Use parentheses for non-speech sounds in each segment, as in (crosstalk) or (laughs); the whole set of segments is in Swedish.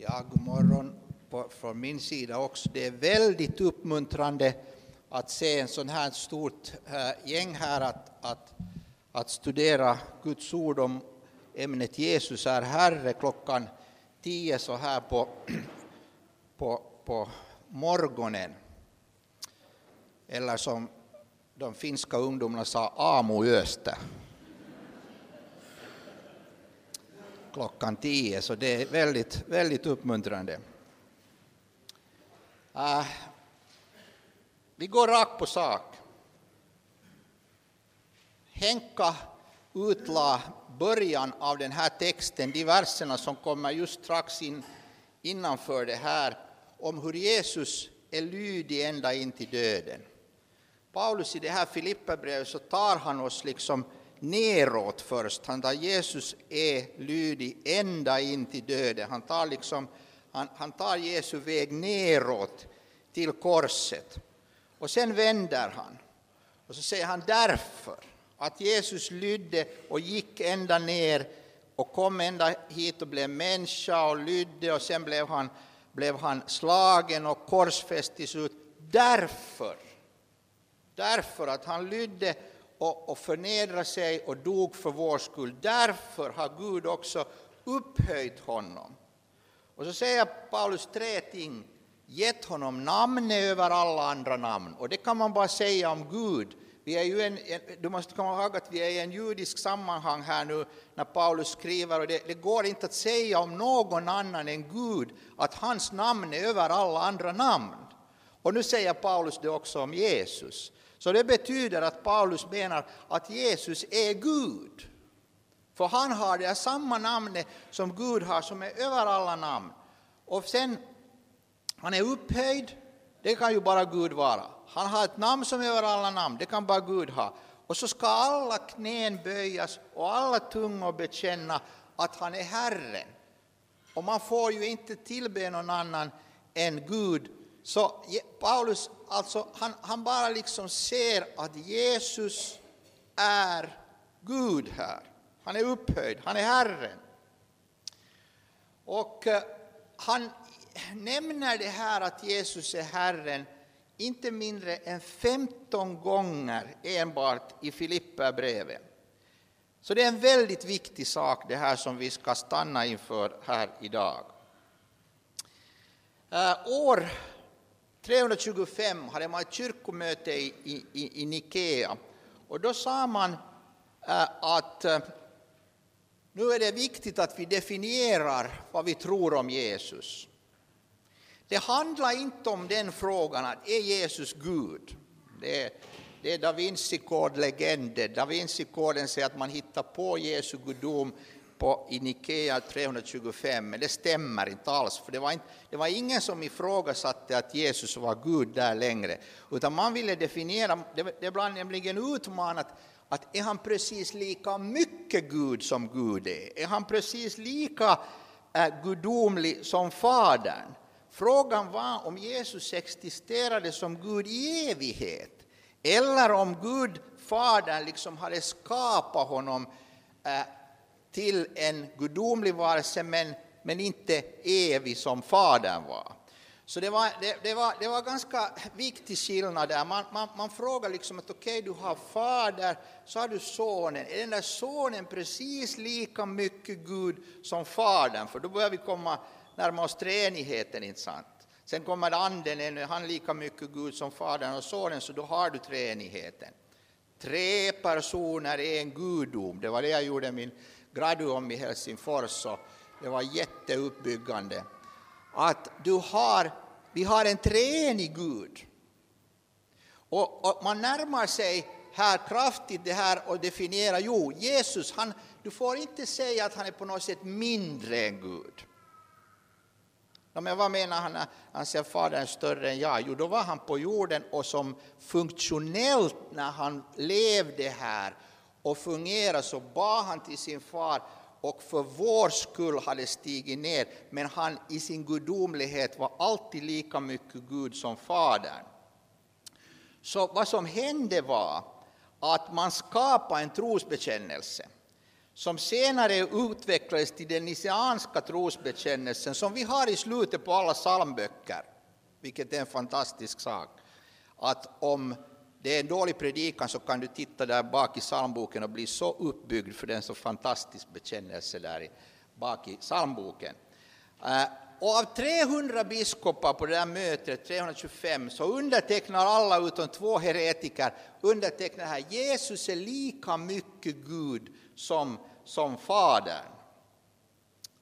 Ja, god morgon på, från min sida också. Det är väldigt uppmuntrande att se en sån här stort äh, gäng här att, att, att studera Guds ord om ämnet Jesus är Herre klockan tio så här på, (clears throat) på, på morgonen. Eller som de finska ungdomarna sa, amuöstä. Klockan tio, så det är väldigt, väldigt uppmuntrande. Uh, vi går rakt på sak. Henka utlade början av den här texten, de verserna som kommer just strax in, innanför det här, om hur Jesus är lydig ända in till döden. Paulus i det här Filipperbrevet så tar han oss liksom neråt först. Han där Jesus är lydig ända in till döden. Han tar, liksom, han, han tar Jesu väg neråt till korset. Och sen vänder han. Och så säger han därför att Jesus lydde och gick ända ner och kom ända hit och blev människa och lydde och sen blev han, blev han slagen och korsfäst till slut. Därför, därför att han lydde och, och förnedra sig och dog för vår skull. Därför har Gud också upphöjt honom. Och så säger Paulus tre ting. Gett honom namn över alla andra namn. Och det kan man bara säga om Gud. Vi är ju en, du måste komma ihåg att vi är i en judisk sammanhang här nu när Paulus skriver och det, det, går inte att säga om någon annan än Gud att hans namn är över alla andra namn. Och nu säger Paulus det också om Jesus. Så det betyder att Paulus menar att Jesus är Gud. För han har det samma namnet som Gud har, som är över alla namn. Och sen, han är upphöjd, det kan ju bara Gud vara. Han har ett namn som är över alla namn, det kan bara Gud ha. Och så ska alla knän böjas och alla tungor bekänna att han är Herren. Och man får ju inte tillbe någon annan än Gud. Så Paulus alltså, han, han bara liksom ser att Jesus är Gud här. Han är upphöjd, han är Herren. Och eh, han nämner det här att Jesus är Herren inte mindre än 15 gånger enbart i Filipperbrevet. Så det är en väldigt viktig sak det här som vi ska stanna inför här idag. Eh, år 325 hade man ett kyrkomöte i, i, i Nikea och då sa man äh, att äh, nu är det viktigt att vi definierar vad vi tror om Jesus. Det handlar inte om den frågan att är Jesus Gud? Det är, det är Da Vinci-kodlegenden, Da Vinci-koden säger att man hittar på Jesu gudom på, i Nikea 325, men det stämmer inte alls, för det var, inte, det var ingen som ifrågasatte att Jesus var Gud där längre, utan man ville definiera, det, det blev nämligen utmanat att är han precis lika mycket Gud som Gud är? Är han precis lika äh, gudomlig som Fadern? Frågan var om Jesus existerade som Gud i evighet, eller om Gud, Fadern, liksom hade skapat honom äh, till en gudomlig varelse men, men inte evig som Fadern var. Så det var, det, det, var, det var ganska viktig skillnad där. Man, man, man frågar liksom att okej, okay, du har Fader, så har du Sonen. Är den där Sonen precis lika mycket Gud som Fadern? För då börjar vi komma närma oss treenigheten, inte sant? Sen kommer Anden, är han lika mycket Gud som Fadern och Sonen, så då har du treenigheten. Tre personer är en gudom, det var det jag gjorde min Graduum i Helsingfors och det var jätteuppbyggande. Att du har, vi har en treenig Gud. Och, och, man närmar sig här kraftigt det här och definierar, jo, Jesus, han, du får inte säga att han är på något sätt mindre än Gud. Ja, men vad menar han när han säger Fadern är större än jag? Jo, då var han på jorden och som funktionellt när han levde här och fungerade så bad han till sin far och för vår skull hade stigit ner, men han i sin gudomlighet var alltid lika mycket Gud som Fadern. Så vad som hände var att man skapade en trosbekännelse som senare utvecklades till den nisianska trosbekännelsen som vi har i slutet på alla psalmböcker, vilket är en fantastisk sak. Att om det är en dålig predikan så kan du titta där bak i psalmboken och bli så uppbyggd för den så fantastisk bekännelse där bak i psalmboken. Eh, och av 300 biskopar på det där mötet, 325, så undertecknar alla utom två heretiker undertecknar här Jesus är lika mycket Gud som, som Fadern.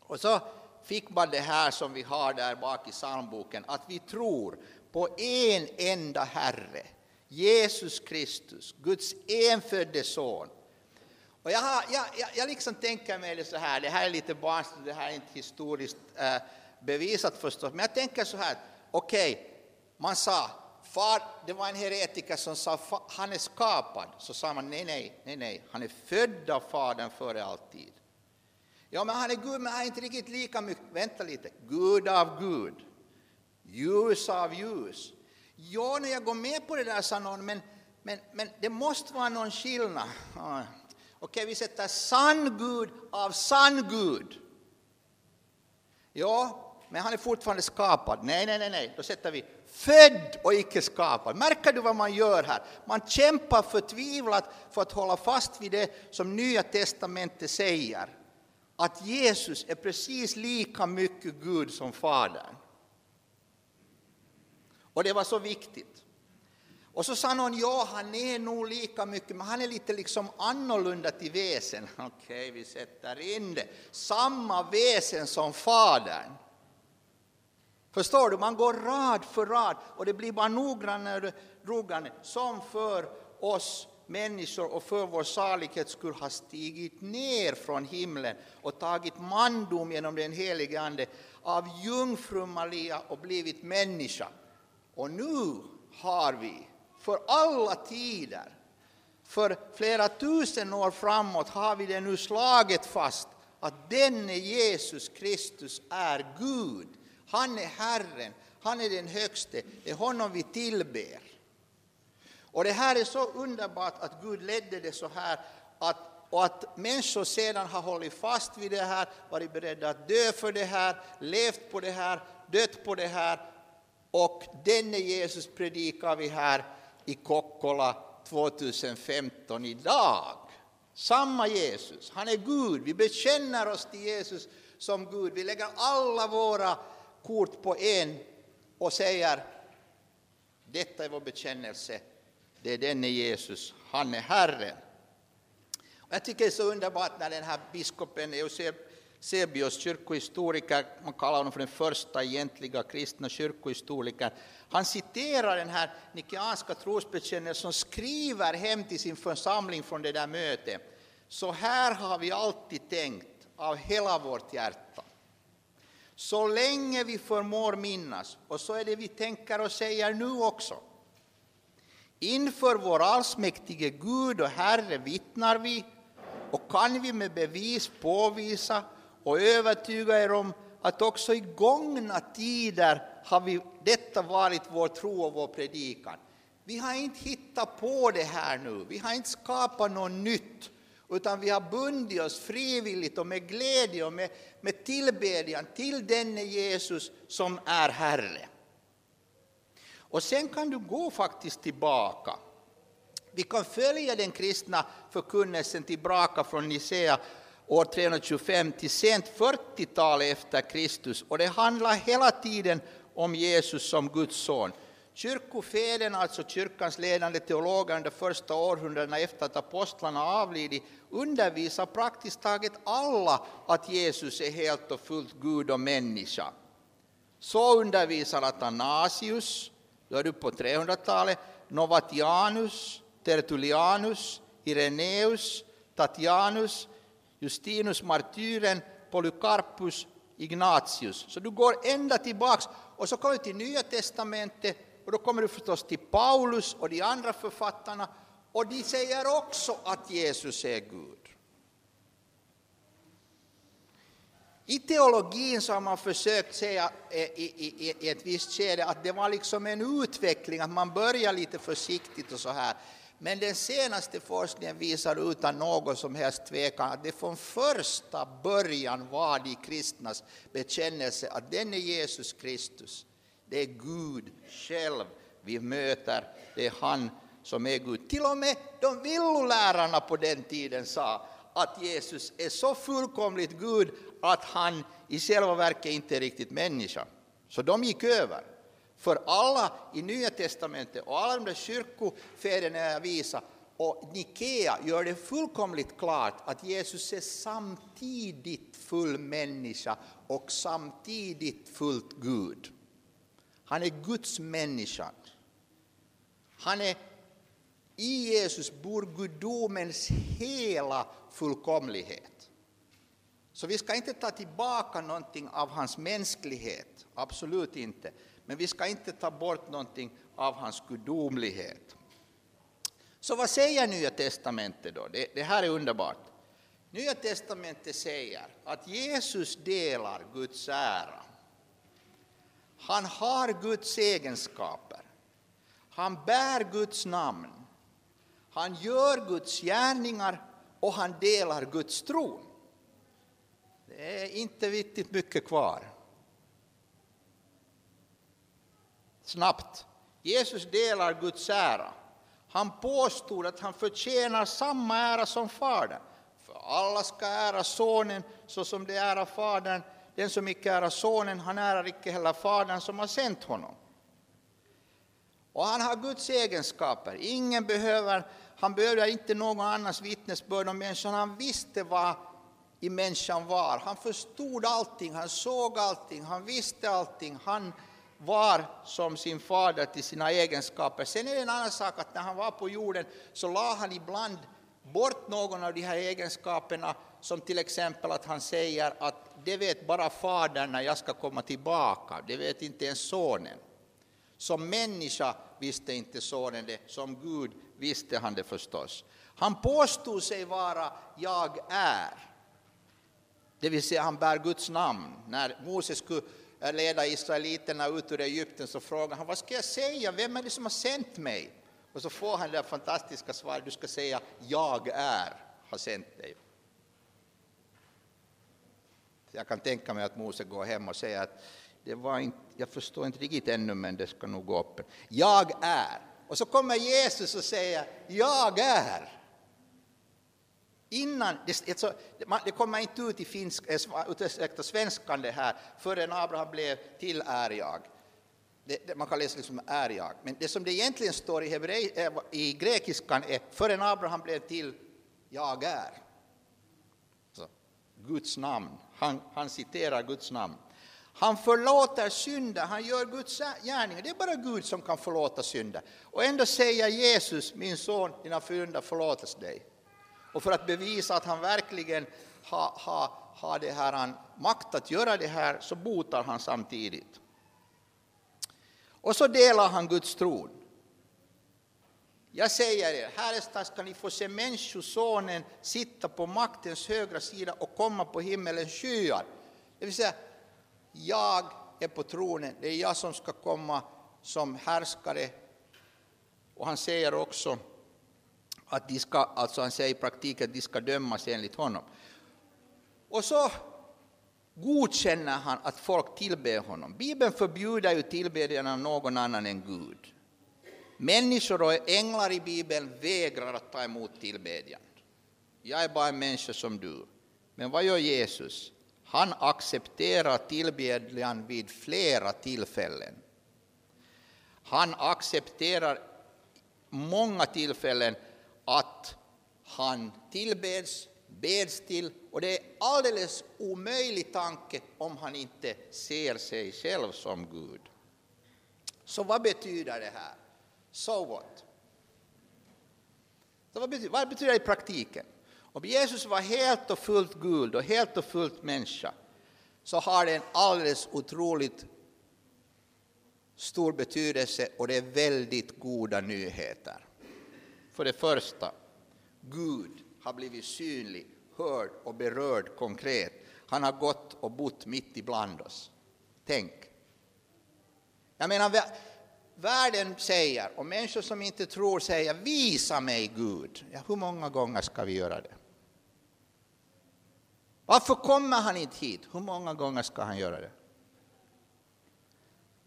Och så fick man det här som vi har där bak i psalmboken, att vi tror på en enda Herre, Jesus Kristus, Guds enfödde son. Och jag, har, jag, jag, jag liksom tänker mig det så här, det här är lite barnsligt, det här är inte historiskt äh, bevisat förstås, men jag tänker så här, okej, okay, man sa, far, det var en heretiker som sa han är skapad, så sa man nej, nej, nej, nej, han är född av Fadern före alltid. Ja, men han är Gud, men han är inte riktigt lika mycket, vänta lite, Gud av Gud, ljus av ljus. Ja, när jag går med på det där, sa någon, men, men, men det måste vara någon skillnad. Ah. Okej, okay, vi sätter sann Gud av sann Gud. Ja, men han är fortfarande skapad. Nej, nej, nej, nej, då sätter vi född och icke skapad. Märker du vad man gör här? Man kämpar förtvivlat för att hålla fast vid det som Nya testamentet säger. Att Jesus är precis lika mycket Gud som Fadern. Och det var så viktigt. Och så sa någon, ja han är nog lika mycket, men han är lite liksom annorlunda till väsen. (laughs) Okej, okay, vi sätter in det. Samma väsen som Fadern. Förstår du? Man går rad för rad och det blir bara noggrannare noggrannare som för oss människor och för vår salighets skull har stigit ner från himlen och tagit mandom genom den helige Ande av jungfru Maria och blivit människa. Och nu har vi för alla tider, för flera tusen år framåt har vi det nu slaget fast att denne Jesus Kristus är Gud han är Herren, han är den högste, det är honom vi tillber. Och det här är så underbart att Gud ledde det så här att, och att människor sedan har hållit fast vid det här, varit beredda att dö för det här, levt på det här, dött på det här. Och denne Jesus predikar vi här i Kokkola 2015 idag. Samma Jesus, han är Gud. Vi bekänner oss till Jesus som Gud. Vi lägger alla våra kort på en och säger detta är vår bekännelse, det är denne Jesus, han är Herren. Och jag tycker det är så underbart när den här biskopen Sebios kyrkohistoriker, man kallar honom för den första egentliga kristna kyrkohistorikern, han citerar den här nikeanska trosbekännelsen som skriver hem till sin församling från det där mötet. Så här har vi alltid tänkt av hela vårt hjärta. Så länge vi förmår minnas, och så är det vi tänker och säger nu också. Inför vår allsmäktige Gud och Herre vittnar vi och kan vi med bevis påvisa och övertyga er om att också i gångna tider har vi, detta varit vår tro och vår predikan. Vi har inte hittat på det här nu, vi har inte skapat något nytt utan vi har bundit oss frivilligt och med glädje och med, med tillbedjan till denne Jesus som är Herre. Och sen kan du gå faktiskt tillbaka. Vi kan följa den kristna förkunnelsen tillbaka från Nicea år 325 till sent 40-tal efter Kristus och det handlar hela tiden om Jesus som Guds son. Kyrkofäderna, alltså kyrkans ledande teologer under första århundradena efter att apostlarna avlidit, undervisar praktiskt taget alla att Jesus är helt och fullt Gud och människa. Så undervisar Athanasius, då är du på 300-talet, Novatianus, Tertullianus, Ireneus, Tatianus, Justinus martyren, Polycarpus, Ignatius. Så du går ända tillbaks och så kommer du till Nya testamentet och då kommer du förstås till Paulus och de andra författarna och de säger också att Jesus är Gud. I teologin så har man försökt säga eh, i, i, i ett visst skede att det var liksom en utveckling, att man börjar lite försiktigt och så här. Men den senaste forskningen visar utan någon som helst tvekan att det från första början var de kristnas bekännelse att den är Jesus Kristus. Det är Gud själv vi möter, det är han som är Gud. Till och med de villolärarna på den tiden sa att Jesus är så fullkomligt Gud att han i själva verket inte är riktigt människa. Så de gick över. För alla i Nya Testamentet och alla de där kyrkofäderna jag visar och Nikea gör det fullkomligt klart att Jesus är samtidigt full människa och samtidigt fullt Gud. Han är Guds människa. Han är, I Jesus bor gudomens hela fullkomlighet. Så vi ska inte ta tillbaka någonting av hans mänsklighet, absolut inte. Men vi ska inte ta bort någonting av hans gudomlighet. Så vad säger Nya Testamentet då? Det, det här är underbart. Nya Testamentet säger att Jesus delar Guds ära. Han har Guds egenskaper. Han bär Guds namn. Han gör Guds gärningar och han delar Guds tron. Det är inte riktigt mycket kvar. Snabbt. Jesus delar Guds ära. Han påstod att han förtjänar samma ära som Fadern. För alla ska ära Sonen så som de ära Fadern. Den som icke ärar Sonen, han ärar icke heller Fadern som har sänt honom. Och han har Guds egenskaper. Ingen behöver, han behöver inte någon annans vittnesbörd om människan. Han visste vad i människan var. Han förstod allting, han såg allting, han visste allting. Han var som sin fader till sina egenskaper. Sen är det en annan sak att när han var på jorden så la han ibland bort någon av de här egenskaperna, som till exempel att han säger att det vet bara fadern när jag ska komma tillbaka, det vet inte ens sonen. Som människa visste inte sonen det, som Gud visste han det förstås. Han påstod sig vara jag är, det vill säga han bär Guds namn. När Moses skulle leda israeliterna ut ur Egypten så frågar han vad ska jag säga, vem är det som har sänt mig? Och så får han det fantastiska svaret, du ska säga jag är, har sänt dig. Jag kan tänka mig att Mose går hem och säger att det var inte, jag förstår inte riktigt ännu men det ska nog gå upp. Jag är. Och så kommer Jesus och säger jag är. Innan, det, alltså, det kommer inte ut i finsk, eh, ursäkta, eh, svenskan det här förrän Abraham blev till är jag. Det, det, man kan läsa liksom är jag. Men det som det egentligen står i, hebrei, äh, i grekiskan är förrän Abraham blev till jag är. Så, Guds namn. Han, han citerar Guds namn. Han förlåter synder, han gör Guds gärningar. Det är bara Gud som kan förlåta synder. Och ändå säger Jesus, min son, dina synder förlåtes dig. Och för att bevisa att han verkligen har, ha, ha det här, makt att göra det här så botar han samtidigt. Och så delar han Guds tron. Jag säger er, här ska ni få se Människosonen sitta på maktens högra sida och komma på himmelens skyar. Det vill säga, jag är på tronen, det är jag som ska komma som härskare. Och han säger också att de ska, alltså han säger i praktiken att de ska dömas enligt honom. Och så godkänner han att folk tillber honom. Bibeln förbjuder ju tillbedjan av någon annan än Gud. Människor och änglar i Bibeln vägrar att ta emot tillbedjan. Jag är bara en människa som du. Men vad gör Jesus? Han accepterar tillbedjan vid flera tillfällen. Han accepterar många tillfällen att han tillbeds, beds till, och det är alldeles omöjlig tanke om han inte ser sig själv som Gud. Så vad betyder det här? So what? Så vad, betyder, vad betyder det i praktiken? Om Jesus var helt och fullt Gud och helt och fullt människa så har det en alldeles otroligt stor betydelse och det är väldigt goda nyheter. För det första, Gud har blivit synlig, hörd och berörd konkret. Han har gått och bott mitt ibland oss. Tänk. Jag menar, världen säger, och människor som inte tror säger visa mig Gud. Ja, hur många gånger ska vi göra det? Varför kommer han inte hit? Hur många gånger ska han göra det?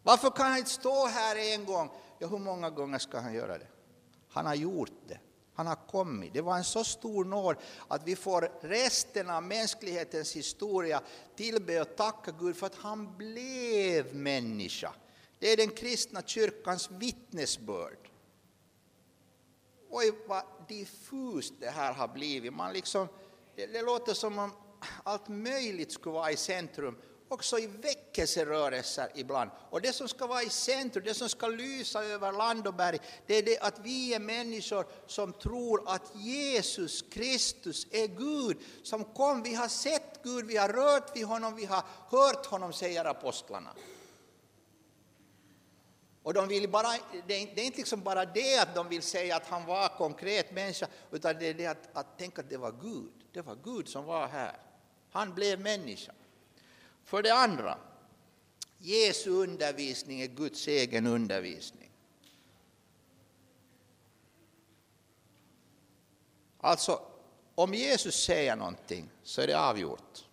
Varför kan han inte stå här en gång? Ja, hur många gånger ska han göra det? Han har gjort det. Han har kommit. Det var en så stor nåd att vi får resten av mänsklighetens historia tillbe och tacka Gud för att han blev människa. Det är den kristna kyrkans vittnesbörd. Oj, vad diffust det här har blivit. Man liksom, det, det låter som om allt möjligt skulle vara i centrum också i väckelserörelser ibland. Och det som ska vara i centrum, det som ska lysa över land och berg, det är det att vi är människor som tror att Jesus Kristus är Gud som kom. Vi har sett Gud, vi har rört vid honom, vi har hört honom, säger apostlarna. Och de vill bara, det är inte liksom bara det att de vill säga att han var konkret människa, utan det är det att, att tänka att det var Gud. Det var Gud som var här. Han blev människa. För det andra, Jesu undervisning är Guds egen undervisning. Alltså, om Jesus säger någonting så är det avgjort.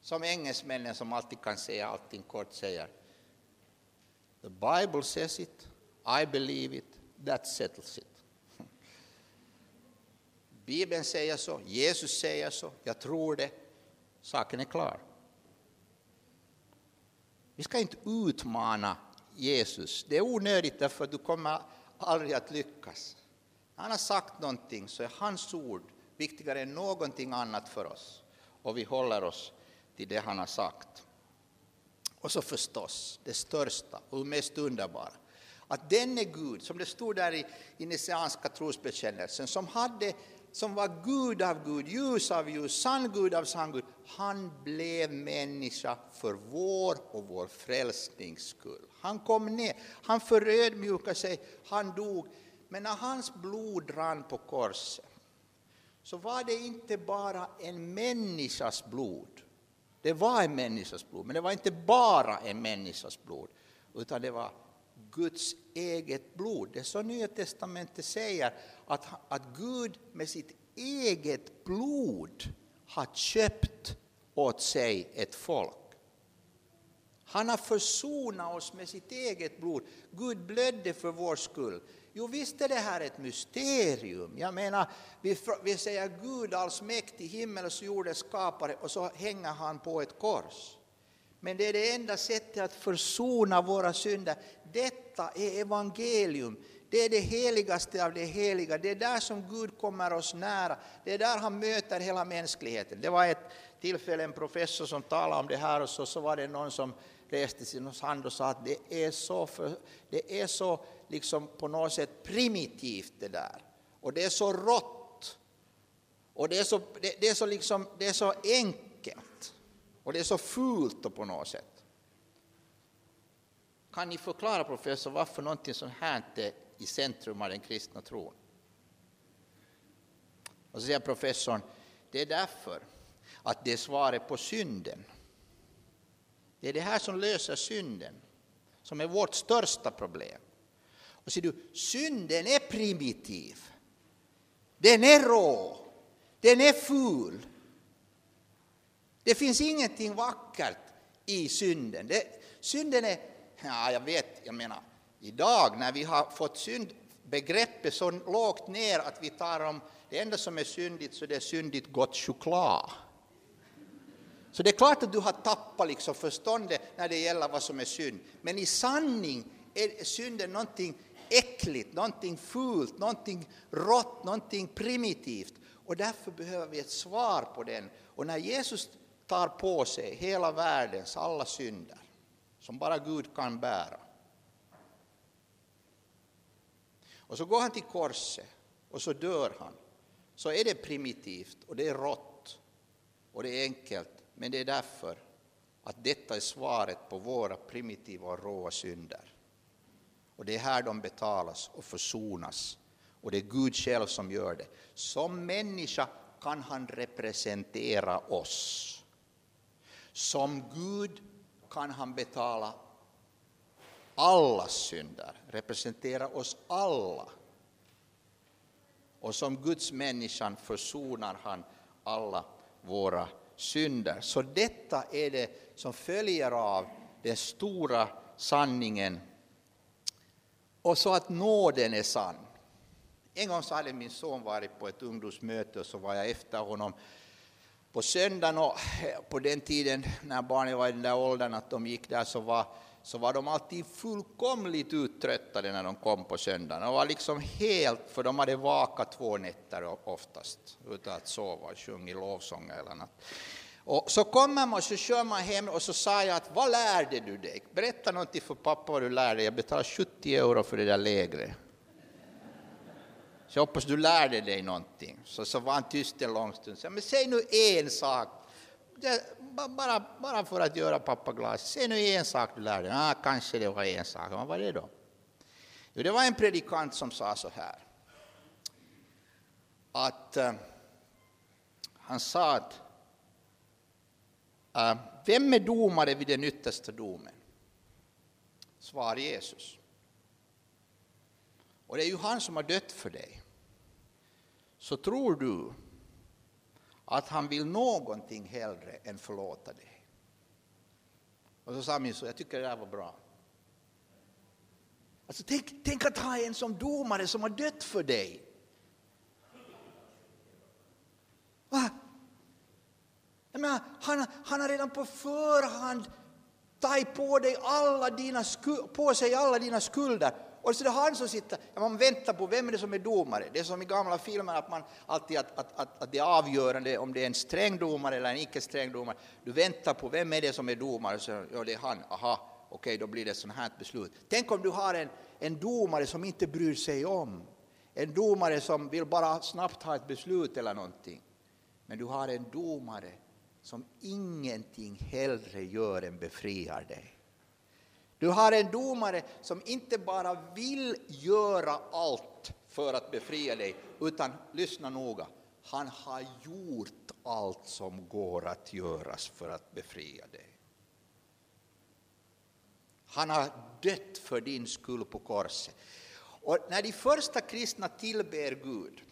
Som engelsmännen som alltid kan säga allting kort säger. The Bible says it, I believe it, that settles it. Bibeln säger så, Jesus säger så, jag tror det. Saken är klar. Vi ska inte utmana Jesus. Det är onödigt därför att du kommer aldrig att lyckas. När han har sagt någonting så är hans ord viktigare än någonting annat för oss. Och vi håller oss till det han har sagt. Och så förstås, det största och mest underbara, att denne Gud, som det stod där i, i Niceanska trosbekännelsen, som hade som var Gud av Gud, ljus av ljus, sann Gud av sann Gud, han blev människa för vår och vår frälsnings skull. Han kom ner, han förödmjukade sig, han dog. Men när hans blod rann på korset så var det inte bara en människas blod. Det var en människas blod, men det var inte bara en människas blod, utan det var Guds eget blod. Det är så Nya Testamentet säger, att, att Gud med sitt eget blod har köpt åt sig ett folk. Han har försonat oss med sitt eget blod. Gud blödde för vår skull. Jo, visst är det här ett mysterium. Jag menar, vi, vi säger Gud allsmäktig, himmels och jordens skapare, och så hänger han på ett kors. Men det är det enda sättet att försona våra synder. Detta är evangelium. Det är det heligaste av det heliga. Det är där som Gud kommer oss nära. Det är där han möter hela mänskligheten. Det var ett tillfälle en professor som talade om det här och så, så var det någon som reste sin hand och sa att det är så, för, det är så liksom på något sätt primitivt det där. Och det är så rått. Och det är så, det, det är så, liksom, det är så enkelt. Och det är så fult på något sätt. Kan ni förklara professor varför någonting sånt här är i centrum av den kristna tron? Och så säger professorn, det är därför att det är svaret på synden. Det är det här som löser synden, som är vårt största problem. Och ser du, synden är primitiv. Den är rå. Den är ful. Det finns ingenting vackert i synden. Det, synden är, ja jag vet, jag menar, idag när vi har fått syndbegreppet så lågt ner att vi tar om det enda som är syndigt så det är syndigt gott choklad. Så det är klart att du har tappat liksom förståndet när det gäller vad som är synd. Men i sanning är synden någonting äckligt, någonting fult, någonting rått, någonting primitivt. Och därför behöver vi ett svar på den. Och när Jesus tar på sig hela världens alla synder, som bara Gud kan bära, och så går han till korset och så dör han, så är det primitivt och det är rått och det är enkelt, men det är därför att detta är svaret på våra primitiva och råa synder. Och det är här de betalas och försonas. Och det är Gud själv som gör det. Som människa kan han representera oss. Som Gud kan han betala alla synder, representera oss alla. Och som Guds människan försonar han alla våra synder. Så detta är det som följer av den stora sanningen. Och så att nåden är sann. En gång så hade min son varit på ett ungdomsmöte och så var jag efter honom på söndagen och på den tiden när barnen var i den där åldern att de gick där så var, så var de alltid fullkomligt uttröttade när de kom på söndagen. De var liksom helt, för de hade vakat två nätter oftast utan att sova och sjungit lovsånger eller något. Och så kommer man och så kör man hem och så sa jag att vad lärde du dig? Berätta någonting för pappa vad du lärde dig. Jag betalar 70 euro för det där lägret. Så jag hoppas du lärde dig någonting. Så, så var han tyst en lång stund. Så, men säg nu en sak. Bara, bara för att göra pappa glad. Säg nu en sak du lärde dig. Ah, kanske det var en sak. Vad var det då? Jo, det var en predikant som sa så här. Att uh, han sa att uh, vem är domare vid den yttersta domen? Svar Jesus. Och det är ju han som har dött för dig. Så tror du att han vill någonting hellre än förlåta dig. Och så sa min son, jag tycker det där var bra. Alltså, tänk, tänk att ha en som domare som har dött för dig. Va? Jag menar, han, han har redan på förhand tagit på, dig alla dina, på sig alla dina skulder och så det är han som sitter, ja, man väntar på vem är det som är domare. Det är som i gamla filmer att man alltid att, att, att, att det är avgörande om det är en sträng domare eller en icke sträng domare. Du väntar på vem är det som är domare, så ja, det är han, aha, okej okay, då blir det ett sånt här beslut. Tänk om du har en, en domare som inte bryr sig om, en domare som vill bara snabbt ha ett beslut eller någonting. Men du har en domare som ingenting hellre gör än befriar dig. Du har en domare som inte bara vill göra allt för att befria dig, utan lyssna noga, han har gjort allt som går att göras för att befria dig. Han har dött för din skull på korset. Och när de första kristna tillber Gud,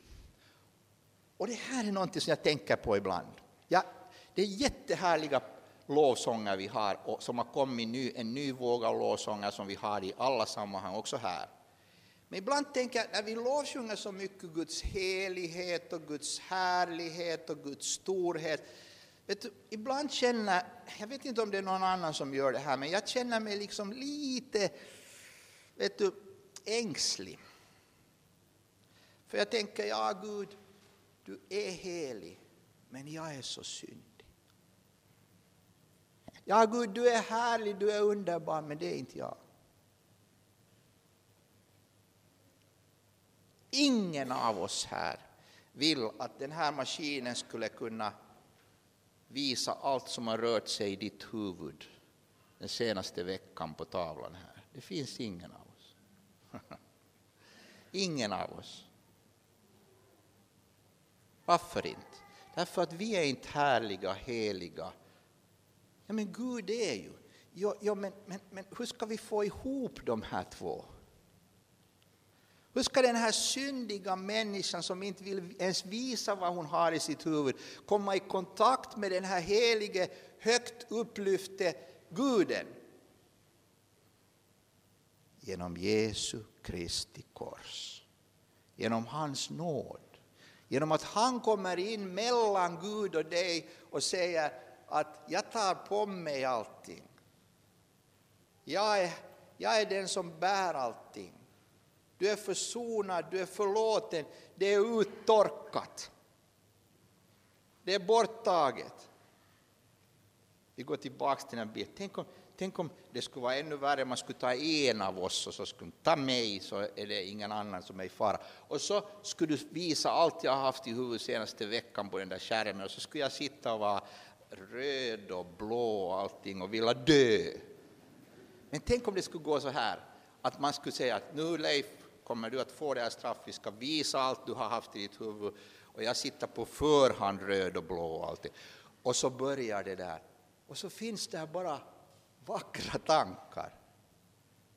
och det här är något som jag tänker på ibland, ja, det är jättehärliga lovsånger vi har och som har kommit nu, en ny våg av lovsånger som vi har i alla sammanhang, också här. Men ibland tänker jag, när vi lovsjunger så mycket Guds helighet och Guds härlighet och Guds storhet, vet du, ibland känner, jag vet inte om det är någon annan som gör det här, men jag känner mig liksom lite, vet du, ängslig. För jag tänker, ja Gud, du är helig, men jag är så synd. Ja, Gud, du är härlig, du är underbar, men det är inte jag. Ingen av oss här vill att den här maskinen skulle kunna visa allt som har rört sig i ditt huvud den senaste veckan på tavlan här. Det finns ingen av oss. (laughs) ingen av oss. Varför inte? Därför att vi är inte härliga, heliga, Ja, men Gud är ju. Ja, ja men, men, men hur ska vi få ihop de här två? Hur ska den här syndiga människan som inte vill ens visa vad hon har i sitt huvud komma i kontakt med den här helige, högt upplyfte Guden? Genom Jesu Kristi kors. Genom hans nåd. Genom att han kommer in mellan Gud och dig och säger att jag tar på mig allting. Jag är, jag är den som bär allting. Du är försonad, du är förlåten, det är uttorkat. Det är borttaget. Vi går tillbaka till den här bilden. Tänk om, tänk om det skulle vara ännu värre, man skulle ta en av oss och så skulle ta mig så är det ingen annan som är i fara. Och så skulle du visa allt jag har haft i huvudet senaste veckan på den där skärmen och så skulle jag sitta och vara röd och blå och allting och vilja dö. Men tänk om det skulle gå så här att man skulle säga att nu Leif kommer du att få det här straffet, vi ska visa allt du har haft i ditt huvud och jag sitter på förhand röd och blå och allting. Och så börjar det där. Och så finns det bara vackra tankar.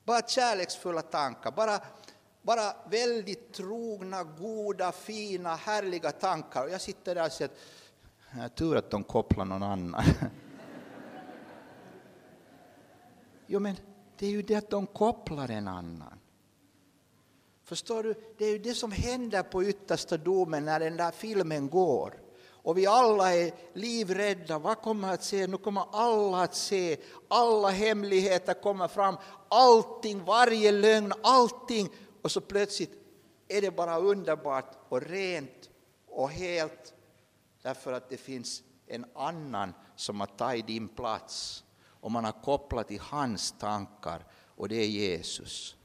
Bara kärleksfulla tankar, bara, bara väldigt trogna, goda, fina, härliga tankar. Och jag sitter där och säger att tur att de kopplar någon annan. (laughs) jo, men det är ju det att de kopplar en annan. Förstår du? Det är ju det som händer på yttersta domen när den där filmen går. Och vi alla är livrädda. Vad kommer att se? Nu kommer alla att se. Alla hemligheter kommer fram. Allting, varje lögn, allting. Och så plötsligt är det bara underbart och rent och helt därför att det finns en annan som har tagit din plats och man har kopplat till hans tankar och det är Jesus.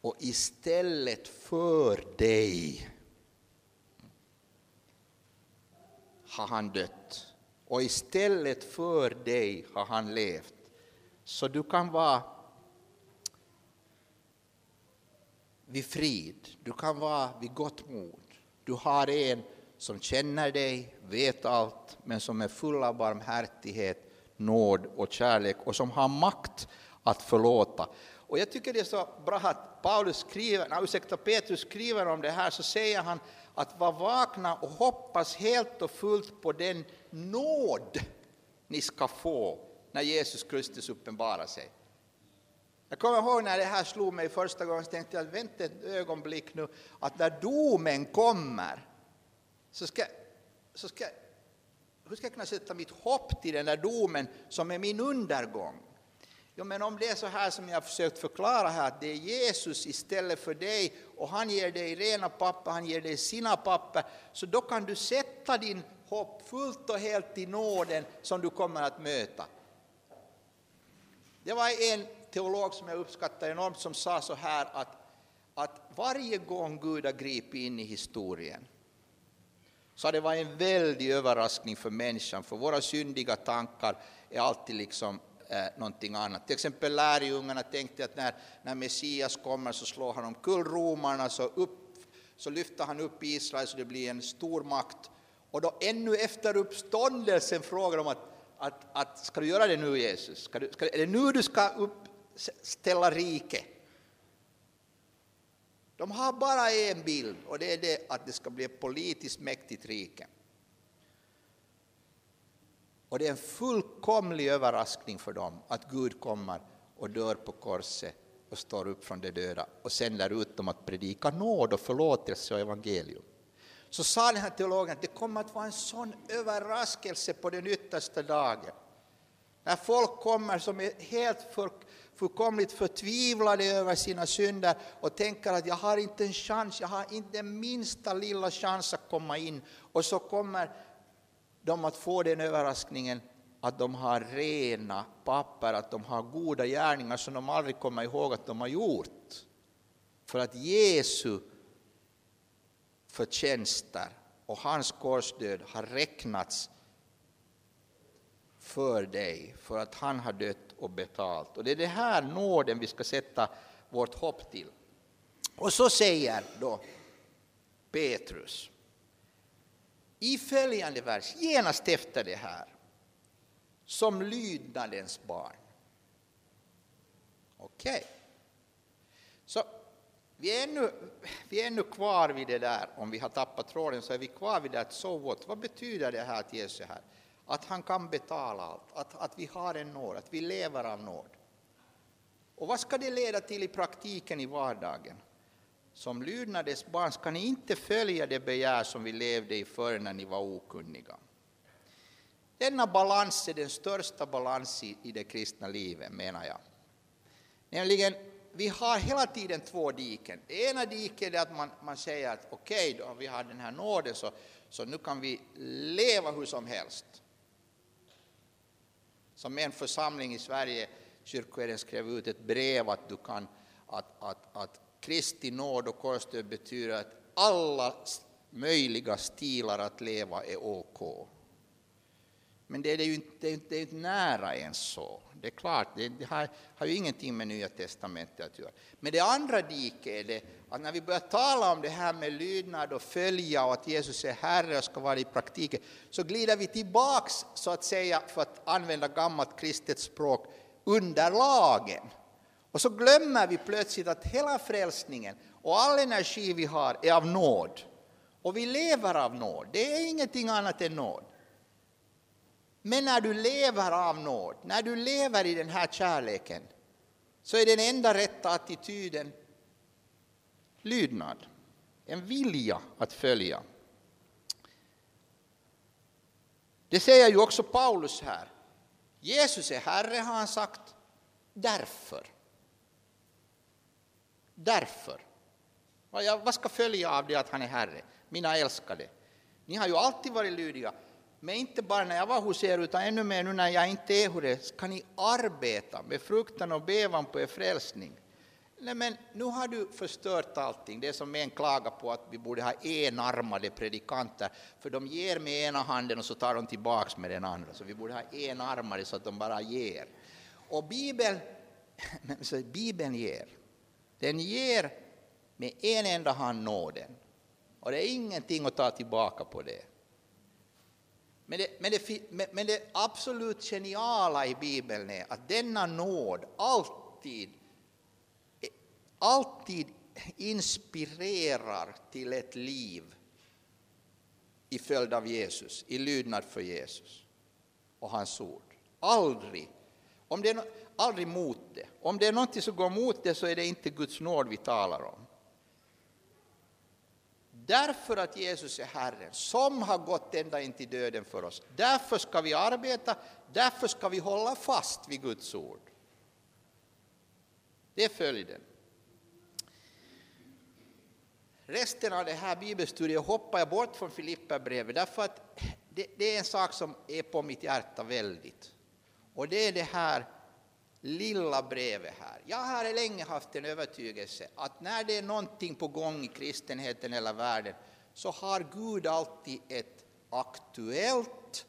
Och istället för dig har han dött och istället för dig har han levt. Så du kan vara vid frid, du kan vara vid gott mod. Du har en som känner dig, vet allt, men som är full av barmhärtighet, nåd och kärlek och som har makt att förlåta. Och jag tycker det är så bra att Paulus skriver, nej, ursäkta, Petrus skriver om det här, så säger han att var vakna och hoppas helt och fullt på den nåd ni ska få när Jesus Kristus uppenbarar sig. Jag kommer ihåg när det här slog mig första gången, så tänkte jag, vänta ett ögonblick nu, att när domen kommer, så ska, så ska, hur ska jag kunna sätta mitt hopp till den där domen som är min undergång? Jo, men om det är så här som jag har försökt förklara här, att det är Jesus istället för dig och han ger dig rena papper, han ger dig sina papper, så då kan du sätta din hopp fullt och helt i nåden som du kommer att möta. Det var en teolog som jag uppskattar enormt som sa så här att, att varje gång Gud har gripit in i historien så det var en väldig överraskning för människan, för våra syndiga tankar är alltid liksom eh, någonting annat. Till exempel lärjungarna tänkte att när, när Messias kommer så slår han omkull romarna, så, upp, så lyfter han upp Israel så det blir en stor makt. Och då ännu efter uppståndelsen frågar de att, att, att ska du göra det nu Jesus? Ska du, ska, är det nu du ska uppställa riket? De har bara en bild och det är det att det ska bli ett politiskt mäktigt rike. Och det är en fullkomlig överraskning för dem att Gud kommer och dör på korset och står upp från de döda och sänder ut dem att predika nåd och förlåtelse och evangelium. Så sa den här teologen att det kommer att vara en sån överraskelse på den yttersta dagen. När folk kommer som är helt för, fullkomligt förtvivlade över sina synder och tänker att jag har inte en chans, jag har inte den minsta lilla chans att komma in. Och så kommer de att få den överraskningen att de har rena papper, att de har goda gärningar som de aldrig kommer ihåg att de har gjort. För att Jesu förtjänster och hans korsdöd har räknats för dig, för att han har dött och betalt. Och det är det här nåden vi ska sätta vårt hopp till. Och så säger då Petrus, i följande vers, genast efter det här, som lydnadens barn. Okej. Okay. Så vi är, ännu, vi är ännu kvar vid det där, om vi har tappat tråden så är vi kvar vid det att so what, vad betyder det här att Jesus är här? Att han kan betala allt, att, att vi har en nåd, att vi lever av nåd. Och vad ska det leda till i praktiken i vardagen? Som lydnadens barn ska ni inte följa det begär som vi levde i förr när ni var okunniga. Denna balans är den största balansen i det kristna livet, menar jag. Nämligen, vi har hela tiden två diken. Det ena diket är att man, man säger att okej, okay, då vi har den här nåden så, så nu kan vi leva hur som helst. Som en församling i Sverige, kyrkoherden skrev ut ett brev att du kan att, att, att Kristi nåd och korsdöd betyder att alla möjliga stilar att leva är OK. Men det är ju inte, det är inte, inte nära ens så. Det är klart, det, det har, har, ju ingenting med Nya Testamentet att göra. Men det andra diket är det att när vi börjar tala om det här med lydnad och följa och att Jesus är Herre och ska vara i praktiken, så glider vi tillbaks, så att säga, för att använda gammalt kristet språk, under lagen. Och så glömmer vi plötsligt att hela frälsningen och all energi vi har är av nåd. Och vi lever av nåd, det är ingenting annat än nåd. Men när du lever av nåd, när du lever i den här kärleken, så är den enda rätta attityden lydnad, en vilja att följa. Det säger ju också Paulus här. Jesus är Herre, har han sagt, därför. Därför. Vad ska följa av det att han är Herre? Mina älskade, ni har ju alltid varit lydiga, men inte bara när jag var hos er, utan ännu mer nu när jag inte är hos er, ska ni arbeta med fruktan och bevan på er frälsning. Nej, men nu har du förstört allting. Det är som en klagar på att vi borde ha enarmade predikanter, för de ger med ena handen och så tar de tillbaks med den andra. Så vi borde ha enarmade så att de bara ger. Och Bibeln, (laughs) så Bibeln ger. Den ger med en enda hand nåden. Och det är ingenting att ta tillbaka på det. Men det, men det, men det absolut geniala i Bibeln är att denna nåd alltid, alltid inspirerar till ett liv i följd av Jesus, i lydnad för Jesus och hans ord. Aldrig, om det är, aldrig mot det. Om det är något som går mot det så är det inte Guds nåd vi talar om. Därför att Jesus är Herren, som har gått ända in till döden för oss. Därför ska vi arbeta, därför ska vi hålla fast vid Guds ord. Det är följden. Resten av det här bibelstudiet hoppar jag bort från Filipperbrevet därför att det, det, är en sak som är på mitt hjärta väldigt. Och det är det här lilla brevet här. Jag har länge haft en övertygelse att när det är någonting på gång i kristenheten eller världen så har Gud alltid ett aktuellt,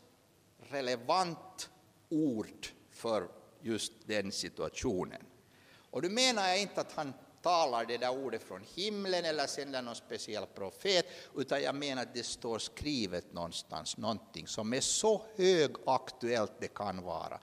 relevant ord för just den situationen. Och då menar jag inte att han talar det där ordet från himlen eller sänder någon speciell profet, utan jag menar att det står skrivet någonstans, någonting som är så högaktuellt det kan vara.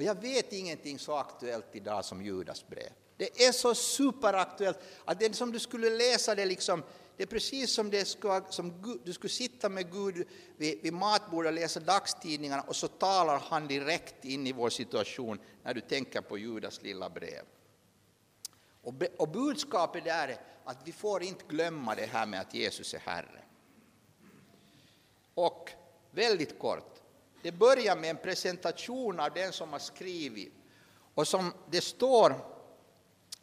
Och jag vet ingenting så aktuellt idag som Judas brev. Det är så superaktuellt att det är som du skulle läsa det liksom, det är precis som, det ska, som du skulle sitta med Gud vid, vid matbordet och läsa dagstidningarna och så talar han direkt in i vår situation när du tänker på Judas lilla brev. Och, be, och budskapet där är att vi får inte glömma det här med att Jesus är Herre. Och väldigt kort, det börjar med en presentation av den som har skrivit. Och som det står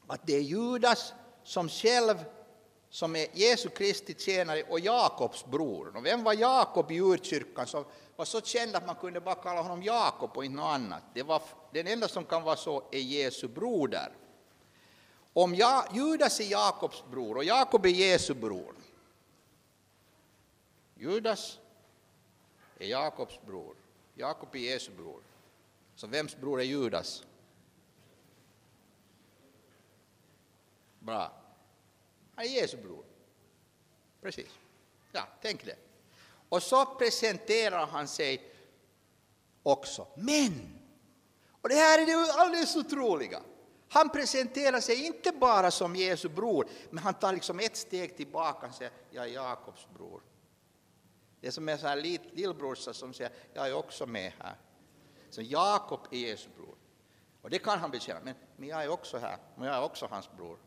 att det är Judas som själv som är Jesu Kristi tjänare och Jakobs bror. Och vem var Jakob i urkyrkan som var så känd att man kunde bara kalla honom Jakob och inte något annat? Det var, den enda som kan vara så är Jesu broder. Om ja, Judas är Jakobs bror och Jakob är Jesu bror. Judas är Jakobs bror. Jakob är Jesu bror. Så vems bror är Judas? Bra. Han är Jesu bror. Precis. Ja, tänk det. Och så presenterar han sig också. Men, och det här är det alldeles otroliga. Han presenterar sig inte bara som Jesu bror, men han tar liksom ett steg tillbaka och säger jag är Jakobs bror. Det är som en sån här lillbrorsa som säger jag är också med här. Så Jakob är Jesu bror. Och det kan han bekänna, men, men jag är också här, och jag är också hans bror.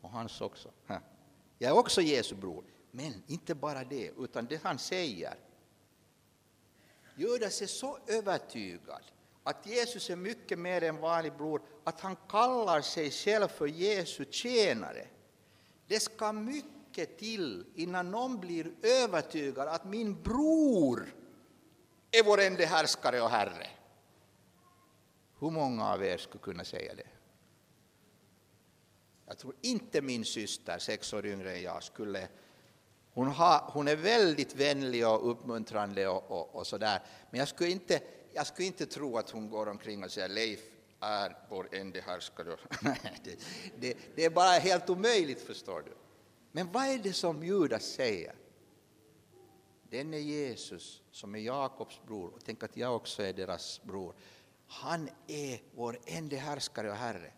Och hans också. Jag är också Jesu bror. Men inte bara det, utan det han säger. Judas är så övertygad att Jesus är mycket mer än vanlig bror, att han kallar sig själv för Jesu tjänare. Det ska mycket mycket till innan någon blir övertygad att min bror är vår enda härskare och herre. Hur många av er skulle kunna säga det? Jag tror inte min syster, sex år yngre än jag, skulle... Hon, ha, hon är väldigt vänlig och uppmuntrande och, och, och sådär, men jag skulle, inte, jag skulle inte tro att hon går omkring och säger Leif är vår enda härskare. (laughs) det, det, det är bara helt omöjligt, förstår du. Men vad är det som Judas säger? Den är Jesus som är Jakobs bror, och tänk att jag också är deras bror. han är vår enda härskare och Herre.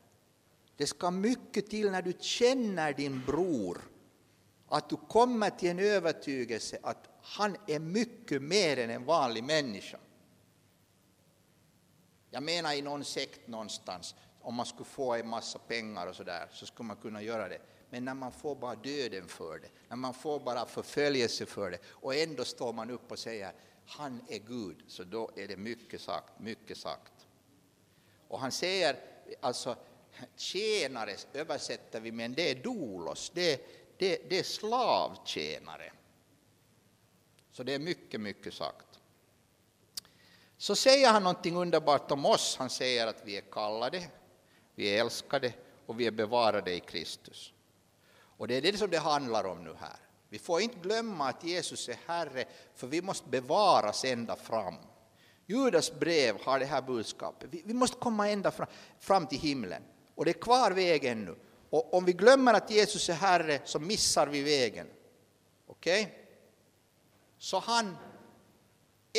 Det ska mycket till när du känner din bror, att du kommer till en övertygelse att han är mycket mer än en vanlig människa. Jag menar i någon sekt någonstans, om man skulle få en massa pengar och sådär, så skulle man kunna göra det. Men när man får bara döden för det, när man får bara förföljelse för det, och ändå står man upp och säger han är Gud, så då är det mycket sagt, mycket sagt. Och han säger, alltså tjänare översätter vi, men det är dolos, det, det, det är slavtjänare. Så det är mycket, mycket sagt. Så säger han någonting underbart om oss. Han säger att vi är kallade, vi är älskade och vi är bevarade i Kristus. Och det är det som det handlar om nu här. Vi får inte glömma att Jesus är Herre, för vi måste bevaras ända fram. Judas brev har det här budskapet. Vi, vi måste komma ända fram, fram till himlen. Och det är kvar vägen nu. Och om vi glömmer att Jesus är Herre så missar vi vägen. Okej? Okay? Så han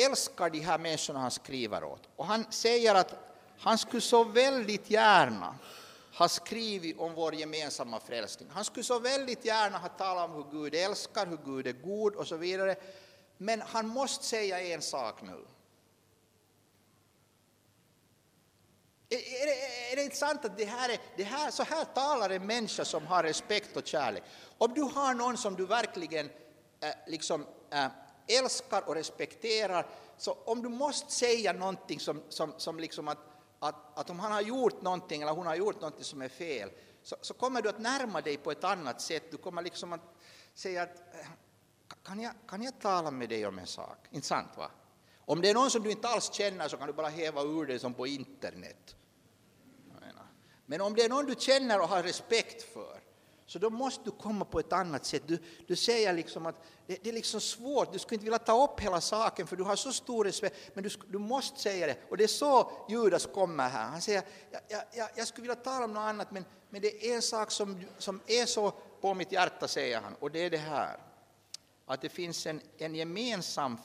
älskar de här människorna han skriver åt. Och han säger att han skulle så väldigt gärna har skrivit om vår gemensamma frälsning. Han skulle så väldigt gärna ha talat om hur Gud älskar, hur Gud är god och så vidare. Men han måste säga en sak nu. Är, det, är det inte sant att det här är, det här, så här talar en människa som har respekt och kärlek? Om du har någon som du verkligen äh, liksom, äh, älskar och respekterar, så om du måste säga någonting som, som, som liksom att, att, att om han har gjort någonting eller hon har gjort någonting som är fel, så, så kommer du att närma dig på ett annat sätt. Du kommer liksom att säga att kan jag, kan jag tala med dig om en sak? Inte sant va? Om det är någon som du inte alls känner så kan du bara häva ur dig som på internet. Men om det är någon du känner och har respekt för, så då måste du komma på ett annat sätt. Du, du säger liksom att det, det, är liksom svårt, du skulle inte vilja ta upp hela saken för du har så stor respekt, men du, du måste säga det. Och det är så Judas kommer här. Han säger, jag, jag, jag skulle vilja tala om något annat, men, men det är en sak som, som är så på mitt hjärta, säger han, och det är det här. Att det finns en, en gemensam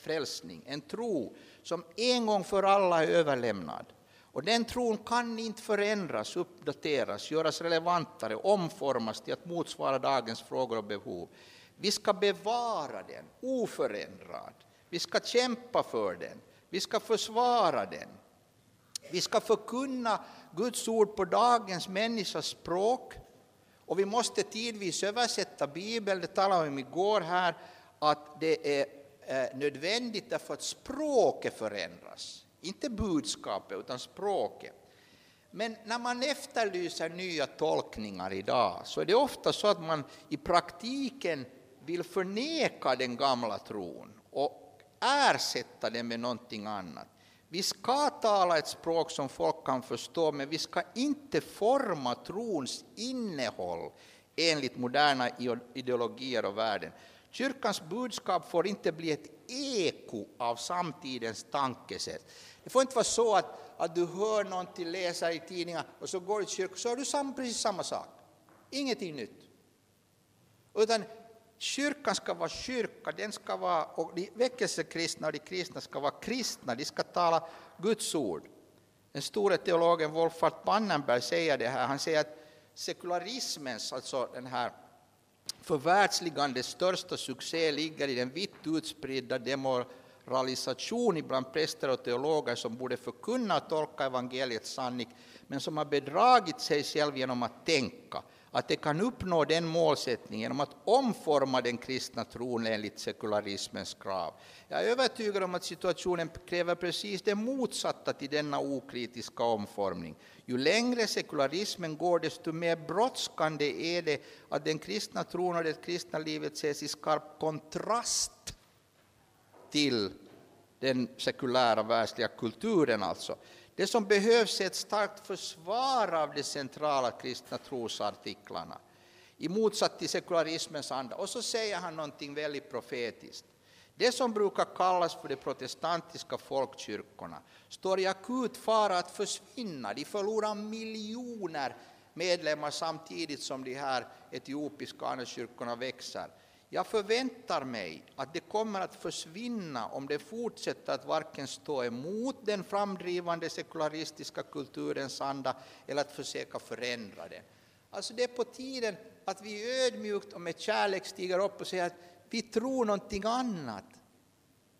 frälsning, en tro som en gång för alla är överlämnad. Och den tron kan inte förändras, uppdateras, göras relevantare, omformas till att motsvara dagens frågor och behov. Vi ska bevara den oförändrad. Vi ska kämpa för den. Vi ska försvara den. Vi ska förkunna Guds ord på dagens människas språk. Och vi måste tidvis översätta Bibeln, det talade vi om igår här, att det är eh, nödvändigt därför att språket förändras. Inte budskapet, utan språket. Men när man efterlyser nya tolkningar idag så är det ofta så att man i praktiken vill förneka den gamla tron och ersätta den med någonting annat. Vi ska tala ett språk som folk kan förstå, men vi ska inte forma trons innehåll enligt moderna ideologier och värden. Kyrkans budskap får inte bli ett eko av samtidens tankesätt. Det får inte vara så att, att du hör någonting, läser i tidningar och så går du till kyrkan så har du sam, precis samma sak. Ingenting nytt. Utan kyrkan ska vara kyrka, den ska vara, och de väckelsekristna och de kristna ska vara kristna, de ska tala Guds ord. Den store teologen Wolfhard Pannenberg säger det här, han säger att sekularismens, alltså den här förvärldsligandets största succé ligger i den vitt utspridda demoralisation bland präster och teologer som borde förkunna och tolka evangeliets sanning, men som har bedragit sig själv genom att tänka att det kan uppnå den målsättningen genom att omforma den kristna tron enligt sekularismens krav. Jag är övertygad om att situationen kräver precis det motsatta till denna okritiska omformning. Ju längre sekularismen går, desto mer brådskande är det att den kristna tron och det kristna livet ses i skarp kontrast till den sekulära världsliga kulturen. Alltså. Det som behövs är ett starkt försvar av de centrala kristna trosartiklarna i motsats till sekularismens anda. Och så säger han någonting väldigt profetiskt. Det som brukar kallas för de protestantiska folkkyrkorna står i akut fara att försvinna. De förlorar miljoner medlemmar samtidigt som de här etiopiska andra kyrkorna växer. Jag förväntar mig att det kommer att försvinna om det fortsätter att varken stå emot den framdrivande sekularistiska kulturens anda eller att försöka förändra den. Alltså det är på tiden att vi ödmjukt och med kärlek stiger upp och säger att vi tror någonting annat.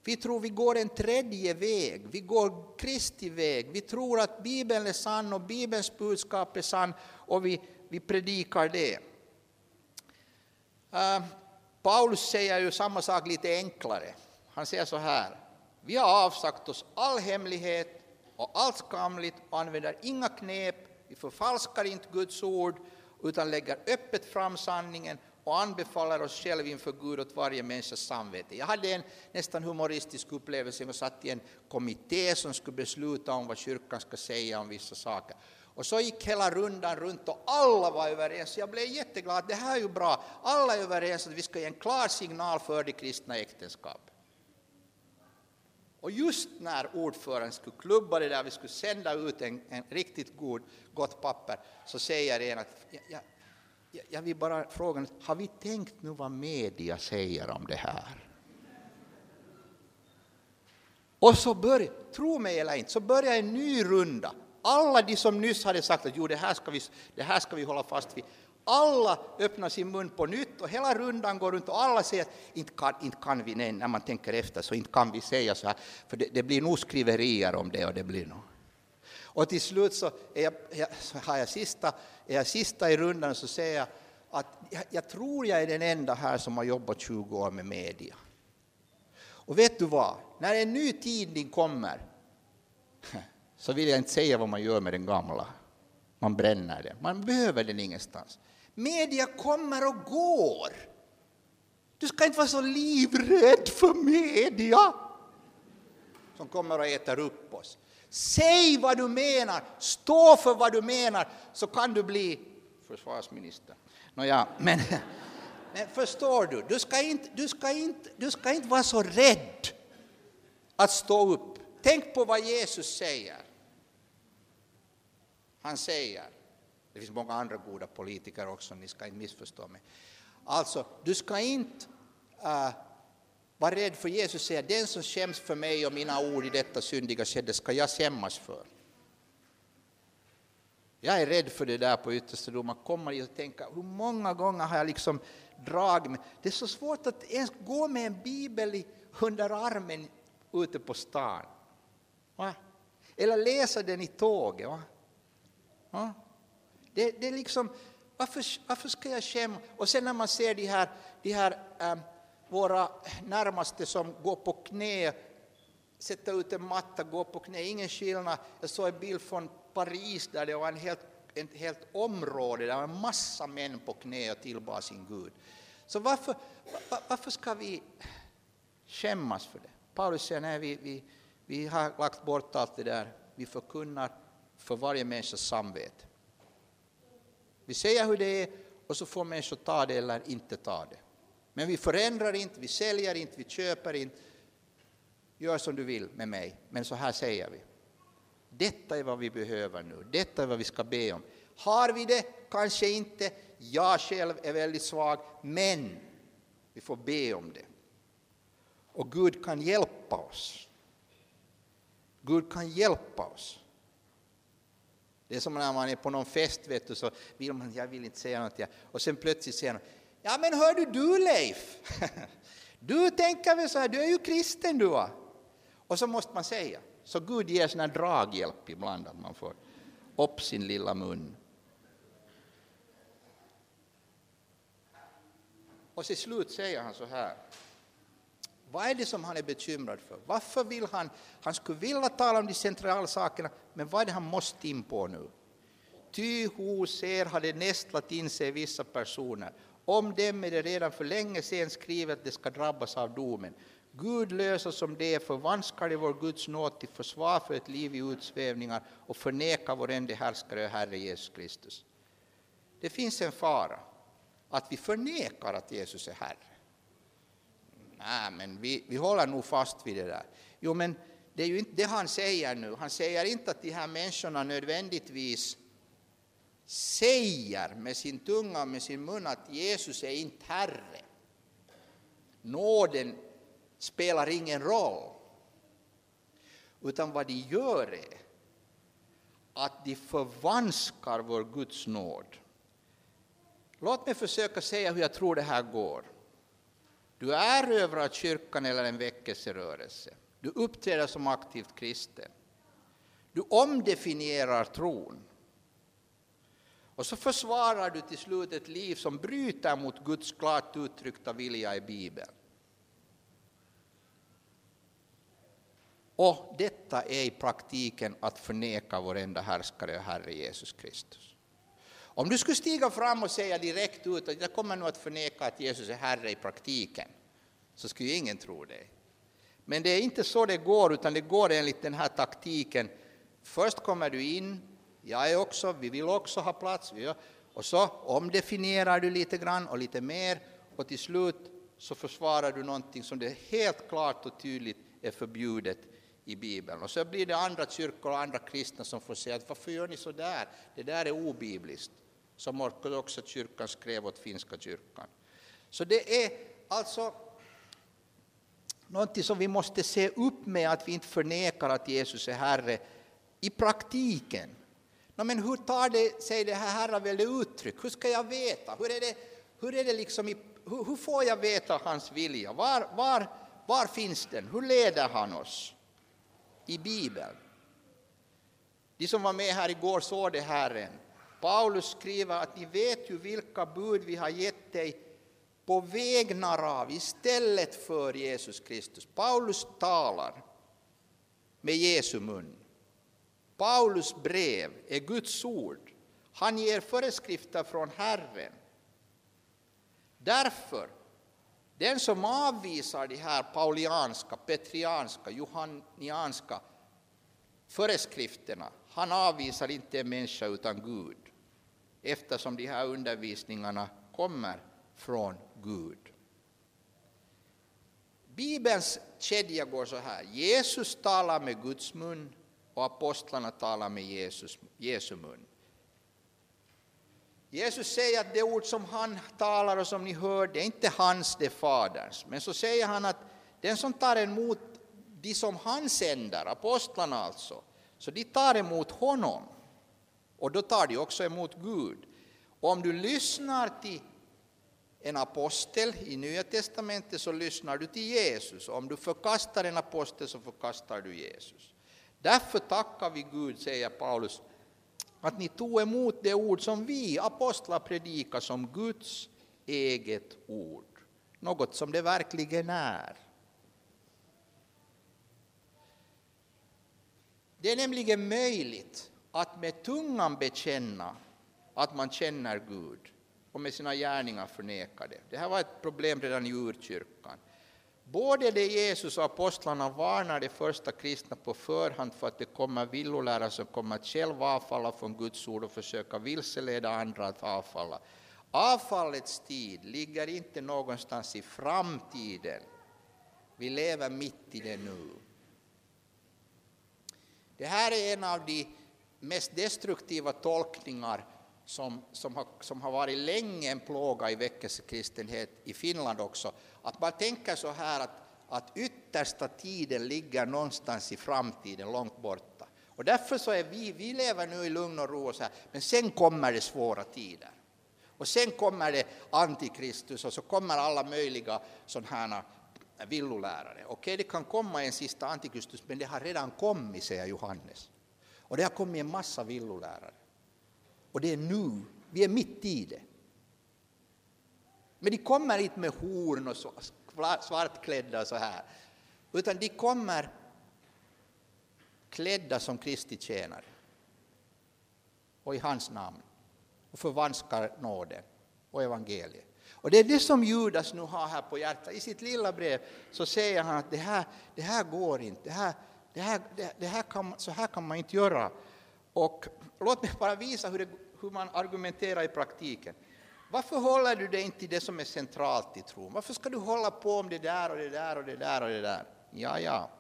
Vi tror vi går en tredje väg, vi går Kristi väg. Vi tror att Bibeln är sann och Bibelns budskap är sann och vi, vi predikar det. Uh, Paulus säger ju samma sak lite enklare. Han säger så här. Vi har avsagt oss all hemlighet och allt skamligt och använder inga knep. Vi förfalskar inte Guds ord utan lägger öppet fram sanningen och anbefaller oss själva inför Gud åt varje människas samvete. Jag hade en nästan humoristisk upplevelse. Jag satt i en kommitté som skulle besluta om vad kyrkan ska säga om vissa saker. Och så gick hela rundan runt och alla var överens. Jag blev jätteglad, det här är ju bra. Alla är överens att vi ska ge en klar signal för det kristna äktenskapet. Och just när ordföranden skulle klubba det där, vi skulle sända ut en, en riktigt god, gott papper, så säger en att jag, jag, jag vill bara fråga, har vi tänkt nu vad media säger om det här? Och så börjar, tro mig eller inte, så börjar en ny runda alla de som nyss hade sagt att jo, det här ska vi, det här ska vi hålla fast vid, alla öppnar sin mun på nytt och hela rundan går runt och alla säger att inte kan, inte kan vi, nej, när man tänker efter så inte kan vi säga så här, för det, det blir nog skriverier om det och det blir nog. Och till slut så, är jag, så har jag sista, är jag sista i rundan så säger jag att jag, jag tror jag är den enda här som har jobbat 20 år med media. Och vet du vad, när en ny tidning kommer (laughs) så vill jag inte säga vad man gör med den gamla. Man bränner den. Man behöver den ingenstans. Media kommer och går. Du ska inte vara så livrädd för media som kommer och äter upp oss. Säg vad du menar, stå för vad du menar, så kan du bli försvarsminister. Nåja, men, (laughs) men förstår du, du ska, inte, du, ska inte, du ska inte vara så rädd att stå upp. Tänk på vad Jesus säger. Han säger, det finns många andra goda politiker också, ni ska inte missförstå mig. Alltså, du ska inte uh, vara rädd för Jesus säger, den som skäms för mig och mina ord i detta syndiga skede ska jag skämmas för. Jag är rädd för det där på yttersta då man kommer att tänka, hur många gånger har jag liksom dragit mig? Det är så svårt att ens gå med en bibel under armen ute på stan. Va? Eller läsa den i tåget. Va? Ja. Det, det är liksom, varför, varför ska jag skämma? Och sen när man ser de här, de här äm, våra närmaste som går på knä, sätter ut en matta, går på knä, ingen skillnad. Jag såg en bild från Paris där det var en helt, ett helt område, där var en massa män på knä och tillbad sin Gud. Så varför, var, varför ska vi skämmas för det? Paulus säger, nej, vi, vi, vi har lagt bort allt det där, vi förkunnar för varje människas samvete. Vi säger hur det är och så får människor ta det eller inte ta det. Men vi förändrar inte, vi säljer inte, vi köper inte. Gör som du vill med mig, men så här säger vi. Detta är vad vi behöver nu, detta är vad vi ska be om. Har vi det? Kanske inte. Jag själv är väldigt svag, men vi får be om det. Och Gud kan hjälpa oss. Gud kan hjälpa oss. Det är som när man är på någon fest vet du, så vill man, jag vill inte säga något, och sen plötsligt säger någon ja men hör du, du Leif, (laughs) du tänker väl så här, du är ju kristen du va? Och så måste man säga, så Gud ger sån här draghjälp ibland, att man får upp sin lilla mun. Och till slut säger han så här, vad är det som han är bekymrad för? Varför vill han, han skulle vilja tala om de centrala sakerna, men vad är det han måste in på nu? Ty hos er har nästlat in sig vissa personer. Om dem är det redan för länge sedan skrivet att de ska drabbas av domen. Gud löser som det förvanskar de vår Guds nåd till försvar för ett liv i utsvävningar och förnekar vår ende härskare och Herre Jesus Kristus. Det finns en fara att vi förnekar att Jesus är Herre. Nej, men vi, vi håller nog fast vid det där. Jo, men det är ju inte det han säger nu. Han säger inte att de här människorna nödvändigtvis säger med sin tunga och med sin mun att Jesus är inte Herre. nåden spelar ingen roll. Utan vad de gör är att de förvanskar vår Guds nåd. Låt mig försöka säga hur jag tror det här går. Du erövrar kyrkan eller en väckelserörelse. Du uppträder som aktivt kristen. Du omdefinierar tron. Och så försvarar du till slut ett liv som bryter mot Guds klart uttryckta vilja i Bibeln. Och detta är i praktiken att förneka vår enda härskare och Herre Jesus Kristus. Om du skulle stiga fram och säga direkt ut att jag kommer nu att förneka att Jesus är Herre i praktiken, så skulle ju ingen tro dig. Men det är inte så det går, utan det går enligt den här taktiken. Först kommer du in, jag är också, vi vill också ha plats, och så omdefinierar du lite grann och lite mer, och till slut så försvarar du någonting som det helt klart och tydligt är förbjudet i Bibeln. Och så blir det andra kyrkor och andra kristna som får säga att varför gör ni så där? Det där är obibliskt, som ortodoxa kyrkan skrev åt finska kyrkan. Så det är alltså någonting som vi måste se upp med, att vi inte förnekar att Jesus är Herre i praktiken. No, men hur tar det sig det här herravälde uttryck? Hur ska jag veta? Hur, är det, hur, är det liksom i, hur, hur, får jag veta hans vilja? Var, var, var finns den? Hur leder han oss? i Bibeln. De som var med här igår såg det Herren. Paulus skriver att ni vet ju vilka bud vi har gett dig på vägnar av istället för Jesus Kristus. Paulus talar med Jesu mun. Paulus brev är Guds ord. Han ger föreskrifter från Herren. Därför, den som avvisar de här paulianska, petrianska, johannianska föreskrifterna, han avvisar inte en människa utan Gud, eftersom de här undervisningarna kommer från Gud. Bibelns kedja går så här. Jesus talar med Guds mun och apostlarna talar med Jesus, Jesu mun. Jesus säger att det ord som han talar och som ni hör, det är inte hans, det är Faderns. Men så säger han att den som tar emot de som han sänder, apostlarna alltså, så de tar emot honom. Och då tar de också emot Gud. Och om du lyssnar till en apostel i Nya testamentet så lyssnar du till Jesus. Om du förkastar en apostel så förkastar du Jesus. Därför tackar vi Gud, säger Paulus, att ni tog emot det ord som vi apostlar predikar som Guds eget ord. Något som det verkligen är. Det är nämligen möjligt att med tungan bekänna att man känner Gud och med sina gärningar förneka det. Det här var ett problem redan i urkyrkan. Både det Jesus och apostlarna varnar de första kristna på förhand för att det kommer villolärare som kommer att själva avfalla från Guds ord och försöka vilseleda andra att avfalla. Avfallets tid ligger inte någonstans i framtiden. Vi lever mitt i det nu. Det här är en av de mest destruktiva tolkningar som, som, har, som har varit länge en plåga i väckelsekristenhet i Finland också. Att man tänker så här att, att yttersta tiden ligger någonstans i framtiden, långt borta. Och därför så är vi, vi lever nu i lugn och ro och så här, men sen kommer det svåra tider. Och sen kommer det antikristus och så kommer alla möjliga sådana här eh, villolärare. Okej, det kan komma en sista antikristus, men det har redan kommit, säger Johannes. Och det har kommit en massa villolärare. Och det är nu, vi är mitt i det. Men de kommer inte med horn och svartklädda så här, utan de kommer klädda som Kristi tjänare och i hans namn och förvanskar nåden och evangeliet. Och det är det som Judas nu har här på hjärtat. I sitt lilla brev så säger han att det här, det här går inte, det här, det här, det, det här kan, så här kan man inte göra. Och låt mig bara visa hur det hur man argumenterar i praktiken. Varför håller du dig inte till det som är centralt i tron? Varför ska du hålla på om det där och det där och det där och det där? Ja, ja.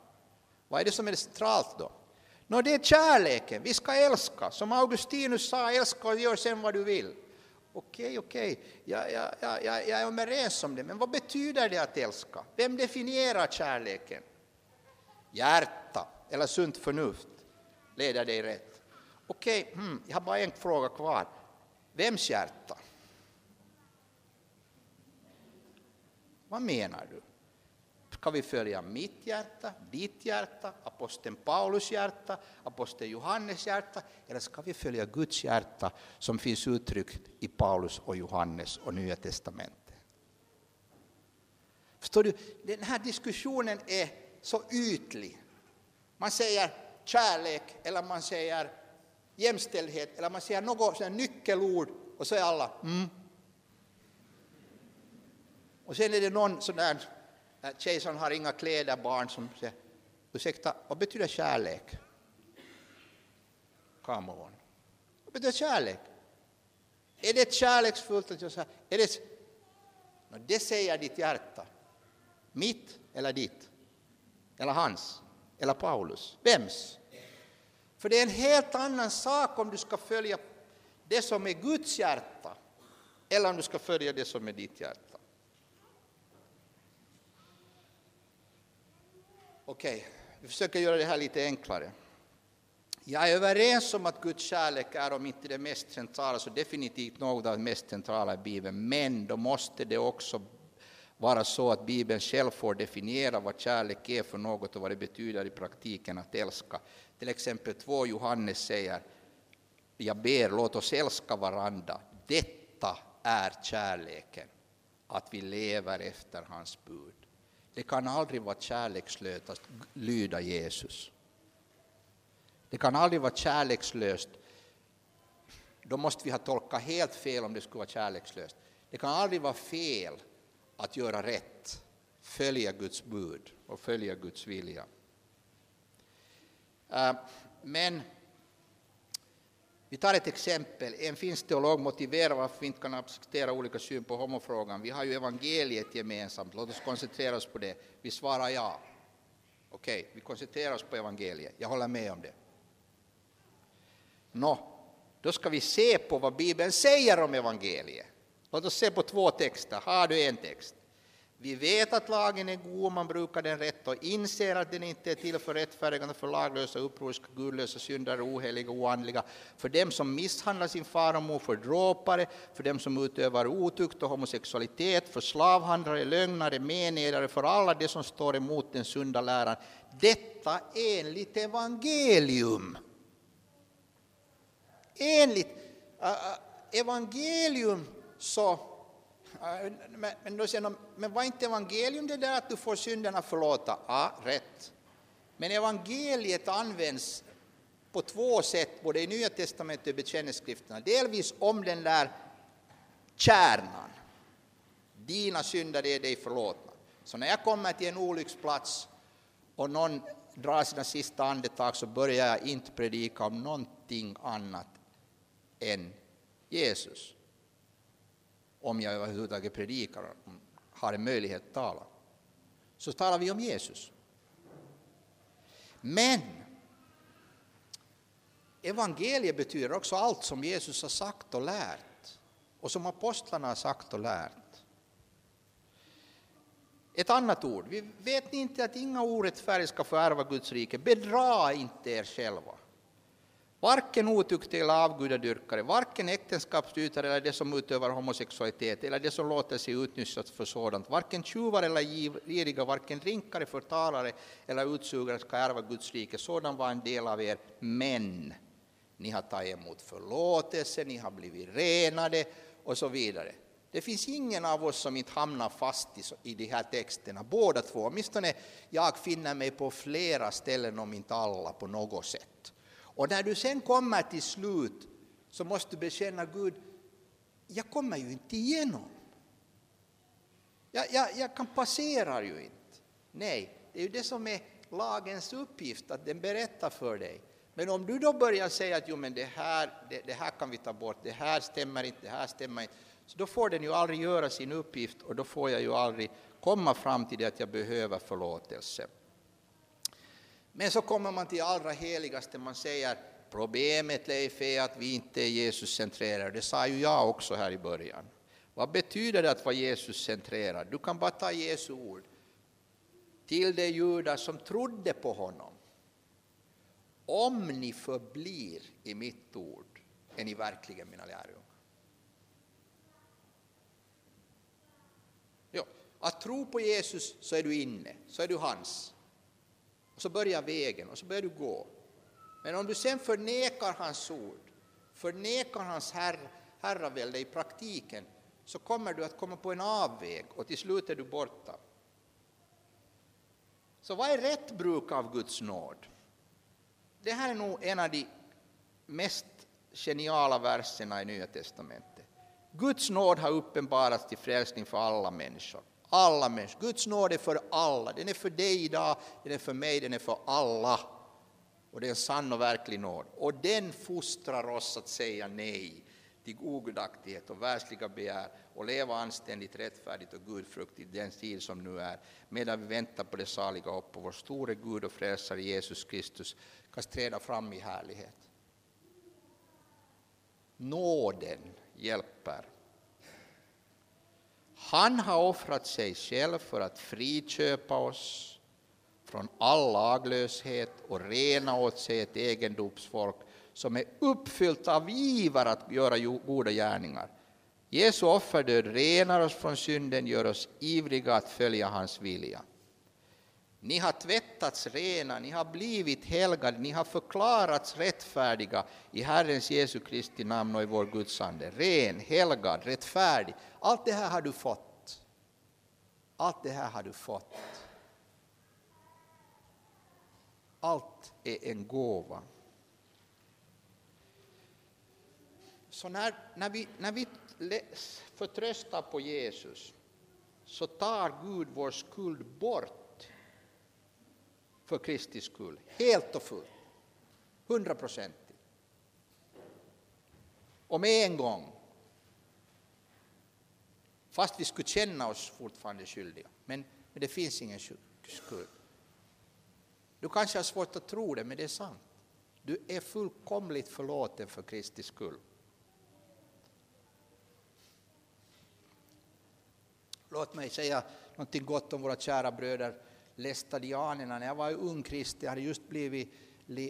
Vad är det som är centralt då? Nå, det är kärleken. Vi ska älska. Som Augustinus sa, älska och gör sen vad du vill. Okej, okej, jag, jag, jag, jag är överens om det, men vad betyder det att älska? Vem definierar kärleken? Hjärta eller sunt förnuft leder dig rätt. Okej, hmm, jag har bara en fråga kvar. Vems hjärta? Vad menar du? Ska vi följa mitt hjärta, ditt hjärta, aposteln Paulus hjärta, aposteln Johannes hjärta, eller ska vi följa Guds hjärta som finns uttryckt i Paulus och Johannes och Nya Testamentet? Förstår du, den här diskussionen är så ytlig. Man säger kärlek, eller man säger jämställdhet, eller man säger något nyckelord, och så är alla mm. Och sen är det någon sån där tjej som har inga kläder, barn som säger ursäkta, vad betyder kärlek? Come on. Vad betyder kärlek? Är det kärleksfullt att jag säger, är det, no, det säger ditt hjärta. Mitt eller ditt? Eller hans? Eller Paulus? Vems? För det är en helt annan sak om du ska följa det som är Guds hjärta eller om du ska följa det som är ditt hjärta. Okej, okay. vi försöker göra det här lite enklare. Jag är överens om att Guds kärlek är, om inte det mest centrala, så definitivt något av det mest centrala i Bibeln. Men då måste det också vara så att Bibeln själv får definiera vad kärlek är för något och vad det betyder i praktiken att älska. Till exempel 2 Johannes säger, jag ber, låt oss älska varandra. Detta är kärleken, att vi lever efter hans bud. Det kan aldrig vara kärlekslöst att lyda Jesus. Det kan aldrig vara kärlekslöst. Då måste vi ha tolkat helt fel om det skulle vara kärlekslöst. Det kan aldrig vara fel att göra rätt, följa Guds bud och följa Guds vilja. Eh, men vi tar ett exempel. En finsk teolog motiverar varför vi inte kan acceptera olika syn på homofrågan. Vi har ju evangeliet gemensamt, låt oss koncentrera oss på det. Vi svarar ja. Okej, okay, vi koncentrerar oss på evangeliet. Jag håller med om det. Nå, då ska vi se på vad Bibeln säger om evangeliet. Låt oss se på två texter. Har du en text? Vi vet att lagen är god om man brukar den rätt och inser att den inte är till för rättfärdigande för laglösa, upproriska, gudlösa, syndare, oheliga och oandliga, för dem som misshandlar sin far och mor, för dråpare, för dem som utövar otukt och homosexualitet, för slavhandlare, lögnare, menedare, för alla de som står emot den sunda läran. Detta enligt evangelium. Enligt uh, evangelium så men då säger de, men var inte evangelium det där att du får synderna förlåta? Ja, rätt. Men evangeliet används på två sätt, både i Nya Testamentet och i bekännelseskrifterna. Delvis om den där kärnan. Dina synder är dig förlåtna. Så när jag kommer till en olycksplats och någon drar sina sista andetag så börjar jag inte predika om någonting annat än Jesus om jag överhuvudtaget predikar, har en möjlighet att tala, så talar vi om Jesus. Men evangeliet betyder också allt som Jesus har sagt och lärt och som apostlarna har sagt och lärt. Ett annat ord, vi vet ni inte att inga orättfärdiga ska få ärva Guds rike? Bedra inte er själva. Varken otuktiga eller avgudadyrkare, varken äktenskapsbrytare eller de som utövar homosexualitet eller de som låter sig utnyttjas för sådant, varken tjuvar eller giriga, varken drinkare, förtalare eller utsugare ska ärva Guds rike. Sådan var en del av er, men ni har tagit emot förlåtelse, ni har blivit renade och så vidare. Det finns ingen av oss som inte hamnar fast i de här texterna, båda två. Åtminstone jag finner mig på flera ställen, om inte alla, på något sätt. Och när du sen kommer till slut så måste du bekänna Gud, jag kommer ju inte igenom. Jag, jag, jag kan passera ju inte. Nej, det är ju det som är lagens uppgift, att den berättar för dig. Men om du då börjar säga att jo, men det, här, det, det, här kan vi ta bort, det här stämmer inte, det här stämmer inte, så då får den ju aldrig göra sin uppgift och då får jag ju aldrig komma fram till det att jag behöver förlåtelse. Men så kommer man till allra heligaste, man säger Problemet Leif är att vi inte är Jesus-centrerade, det sa ju jag också här i början. Vad betyder det att vara Jesus-centrerad? Du kan bara ta Jesu ord till de judar som trodde på honom. Om ni förblir i mitt ord är ni verkligen mina lärjungar. Ja, att tro på Jesus så är du inne, så är du hans. Och så börjar vägen och så börjar du gå. Men om du sen förnekar hans ord, förnekar hans herr, herravälde i praktiken, så kommer du att komma på en avväg och till slut är du borta. Så vad är rätt bruk av Guds nåd? Det här är nog en av de mest geniala verserna i Nya testamentet. Guds nåd har uppenbarats till frälsning för alla människor. Alla människor. Guds nåd är för alla. Den är för dig idag, den är för mig, den är för alla. Och det är en sann och verklig nåd. Och den fostrar oss att säga nej till ogudaktighet och världsliga begär och leva anständigt, rättfärdigt och gudfruktigt den tid som nu är, medan vi väntar på det saliga hopp och vår store Gud och frälsare Jesus Kristus kan träda fram i härlighet. Nåden hjälper. Han har offrat sig själv för att friköpa oss från all laglöshet och rena åt sig ett egendomsfolk som är uppfyllt av iver att göra goda gärningar. Jesu offerdöd renar oss från synden, gör oss ivriga att följa hans vilja. Ni har tvättats rena, ni har blivit helgade, ni har förklarats rättfärdiga i Herrens Jesu Kristi namn och i vår Guds ande. Ren, helgad, rättfärdig. Allt det här har du fått. Allt det här har du fått. Allt är en gåva. Så när, när vi, när vi förtröstar på Jesus så tar Gud vår skuld bort för Kristi skull, helt och fullt, hundraprocentigt. Och med en gång. Fast vi skulle känna oss fortfarande skyldiga. Men, men det finns ingen skuld. Du kanske har svårt att tro det, men det är sant. Du är fullkomligt förlåten för Kristi skull. Låt mig säga något gott om våra kära bröder lästadianerna. När jag var ung kristen, jag hade just blivit,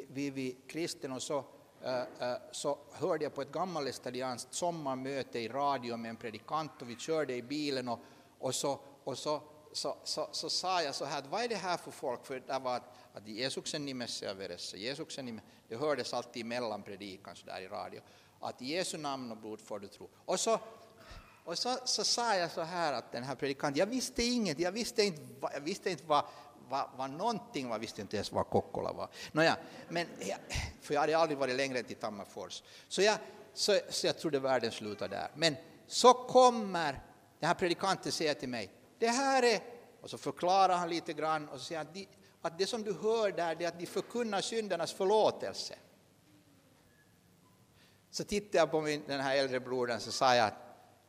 blivit kristen och så, äh, äh, så hörde jag på ett gammallästadianskt sommarmöte i radio med en predikant och vi körde i bilen och, och, så, och så, så, så, så, sa jag så här, vad är det här för folk? För det var att, att Jesuksen nimessä ja veressä, Jesuksen nimessä, det hördes alltid mellan predikan så där i radio, att i Jesu namn och blod får du tro. Och så och så, så sa jag så här att den här predikanten, jag visste inget, jag visste inte, jag visste inte vad, vad, vad någonting var, visste inte ens vad Kokkola var. Nåja, men, för jag hade aldrig varit längre än till Tammerfors. Så jag, så, så jag trodde världen slutade där. Men så kommer den här predikanten säga till mig, det här är, och så förklarar han lite grann och så säger att, de, att det som du hör där är att de förkunnar syndernas förlåtelse. Så tittade jag på min, den här äldre brodern så sa jag att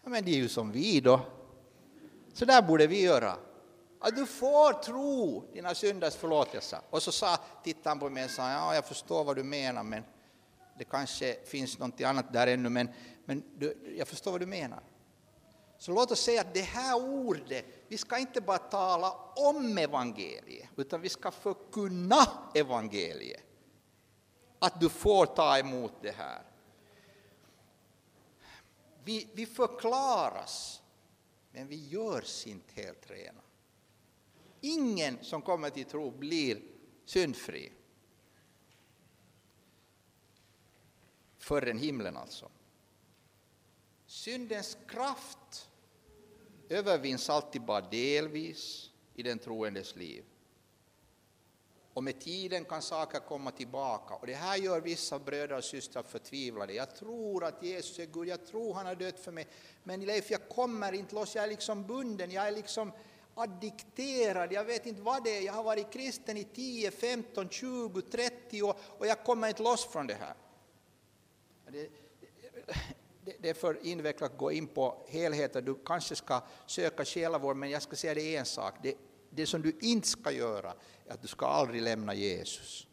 Ja, men det är ju som vi då. Så där borde vi göra. Att du får tro dina synders förlåtelse. Och så sa, tittade han på mig och sa, ja jag förstår vad du menar men det kanske finns något annat där ännu men, men du, jag förstår vad du menar. Så låt oss säga att det här ordet, vi ska inte bara tala om evangeliet utan vi ska förkunna evangeliet. Att du får ta emot det här. Vi, vi förklaras, men vi görs inte helt rena. Ingen som kommer till tro blir syndfri. Förrän himlen alltså. Syndens kraft övervinns alltid bara delvis i den troendes liv. Och med tiden kan saker komma tillbaka. Och det här gör vissa bröder och systrar förtvivlade. Jag tror att Jesus är Gud, jag tror han har dött för mig. Men Leif, jag kommer inte loss, jag är liksom bunden, jag är liksom addikterad, jag vet inte vad det är. Jag har varit kristen i 10, 15, 20, 30 år och jag kommer inte loss från det här. Det, det, det är för invecklat att gå in på helheten. Du kanske ska söka själavård, men jag ska säga det en sak. Det, det som du inte ska göra är att du ska aldrig lämna Jesus.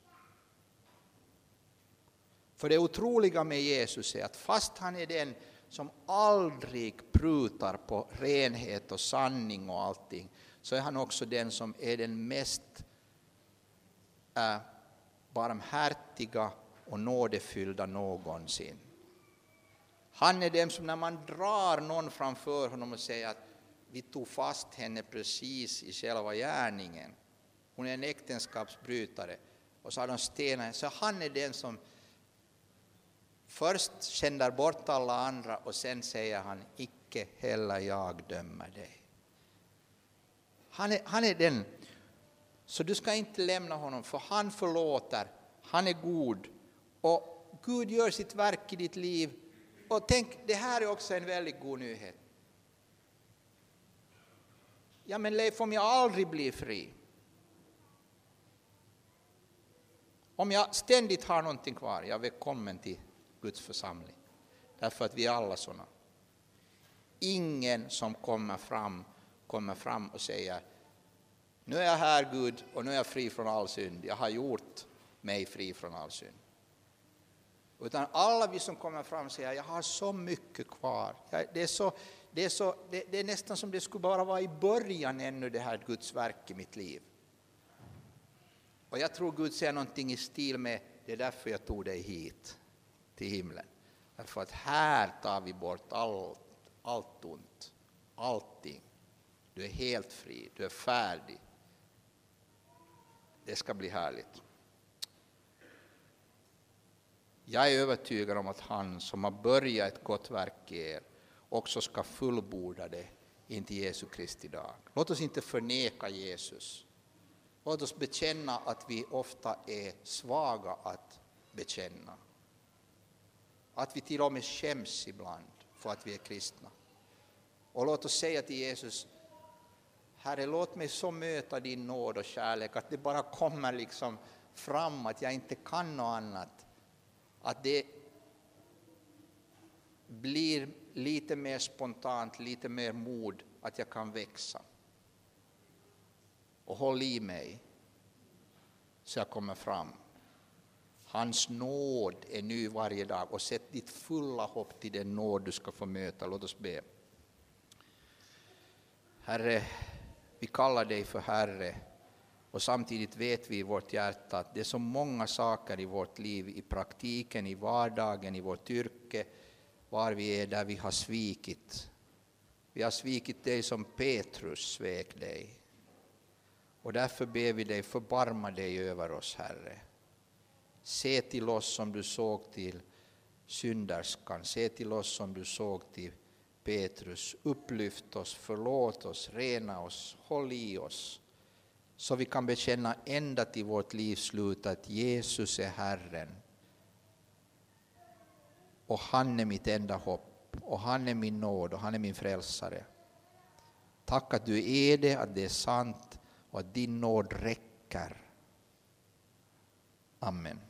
För det otroliga med Jesus är att fast han är den som aldrig prutar på renhet och sanning och allting, så är han också den som är den mest äh, barmhärtiga och nådefyllda någonsin. Han är den som när man drar någon framför honom och säger att vi tog fast henne precis i själva gärningen, hon är en äktenskapsbrytare, och så har de stenat så han är den som först skändar bort alla andra och sen säger han icke heller jag dömer dig. Han är, han är den, så du ska inte lämna honom för han förlåter, han är god och Gud gör sitt verk i ditt liv. Och tänk, det här är också en väldigt god nyhet. Ja men Leif, om jag aldrig blir fri, om jag ständigt har någonting kvar, jag är välkommen till Guds församling. Därför att vi är alla sådana. Ingen som kommer fram kommer fram och säger nu är jag här Gud och nu är jag fri från all synd. Jag har gjort mig fri från all synd. Utan alla vi som kommer fram säger jag har så mycket kvar. Det är, så, det, är så, det, det är nästan som det skulle bara vara i början ännu det här Guds verk i mitt liv. Och jag tror Gud säger någonting i stil med det är därför jag tog dig hit till himlen. Därför att här tar vi bort allt, allt ont, allting. Du är helt fri, du är färdig. Det ska bli härligt. Jag är övertygad om att han som har börjat ett gott verk i er också ska fullborda det intill Jesu Kristi dag. Låt oss inte förneka Jesus. Låt oss bekänna att vi ofta är svaga att bekänna. Att vi till och med skäms ibland för att vi är kristna. Och låt oss säga till Jesus, Herre, låt mig så möta din nåd och kärlek att det bara kommer liksom fram, att jag inte kan något annat. Att det blir lite mer spontant, lite mer mod, att jag kan växa. Och håll i mig så jag kommer fram. Hans nåd är ny varje dag och sätt ditt fulla hopp till den nåd du ska få möta. Låt oss be. Herre, vi kallar dig för Herre och samtidigt vet vi i vårt hjärta att det är så många saker i vårt liv, i praktiken, i vardagen, i vårt yrke, var vi är där vi har svikit. Vi har svikit dig som Petrus svek dig. Och därför ber vi dig, förbarma dig över oss, Herre. Se till oss som du såg till synderskan, se till oss som du såg till Petrus. Upplyft oss, förlåt oss, rena oss, håll i oss så vi kan bekänna ända till vårt livs slut att Jesus är Herren. Och han är mitt enda hopp, och han är min nåd, och han är min frälsare. Tack att du är det, att det är sant och att din nåd räcker. Amen.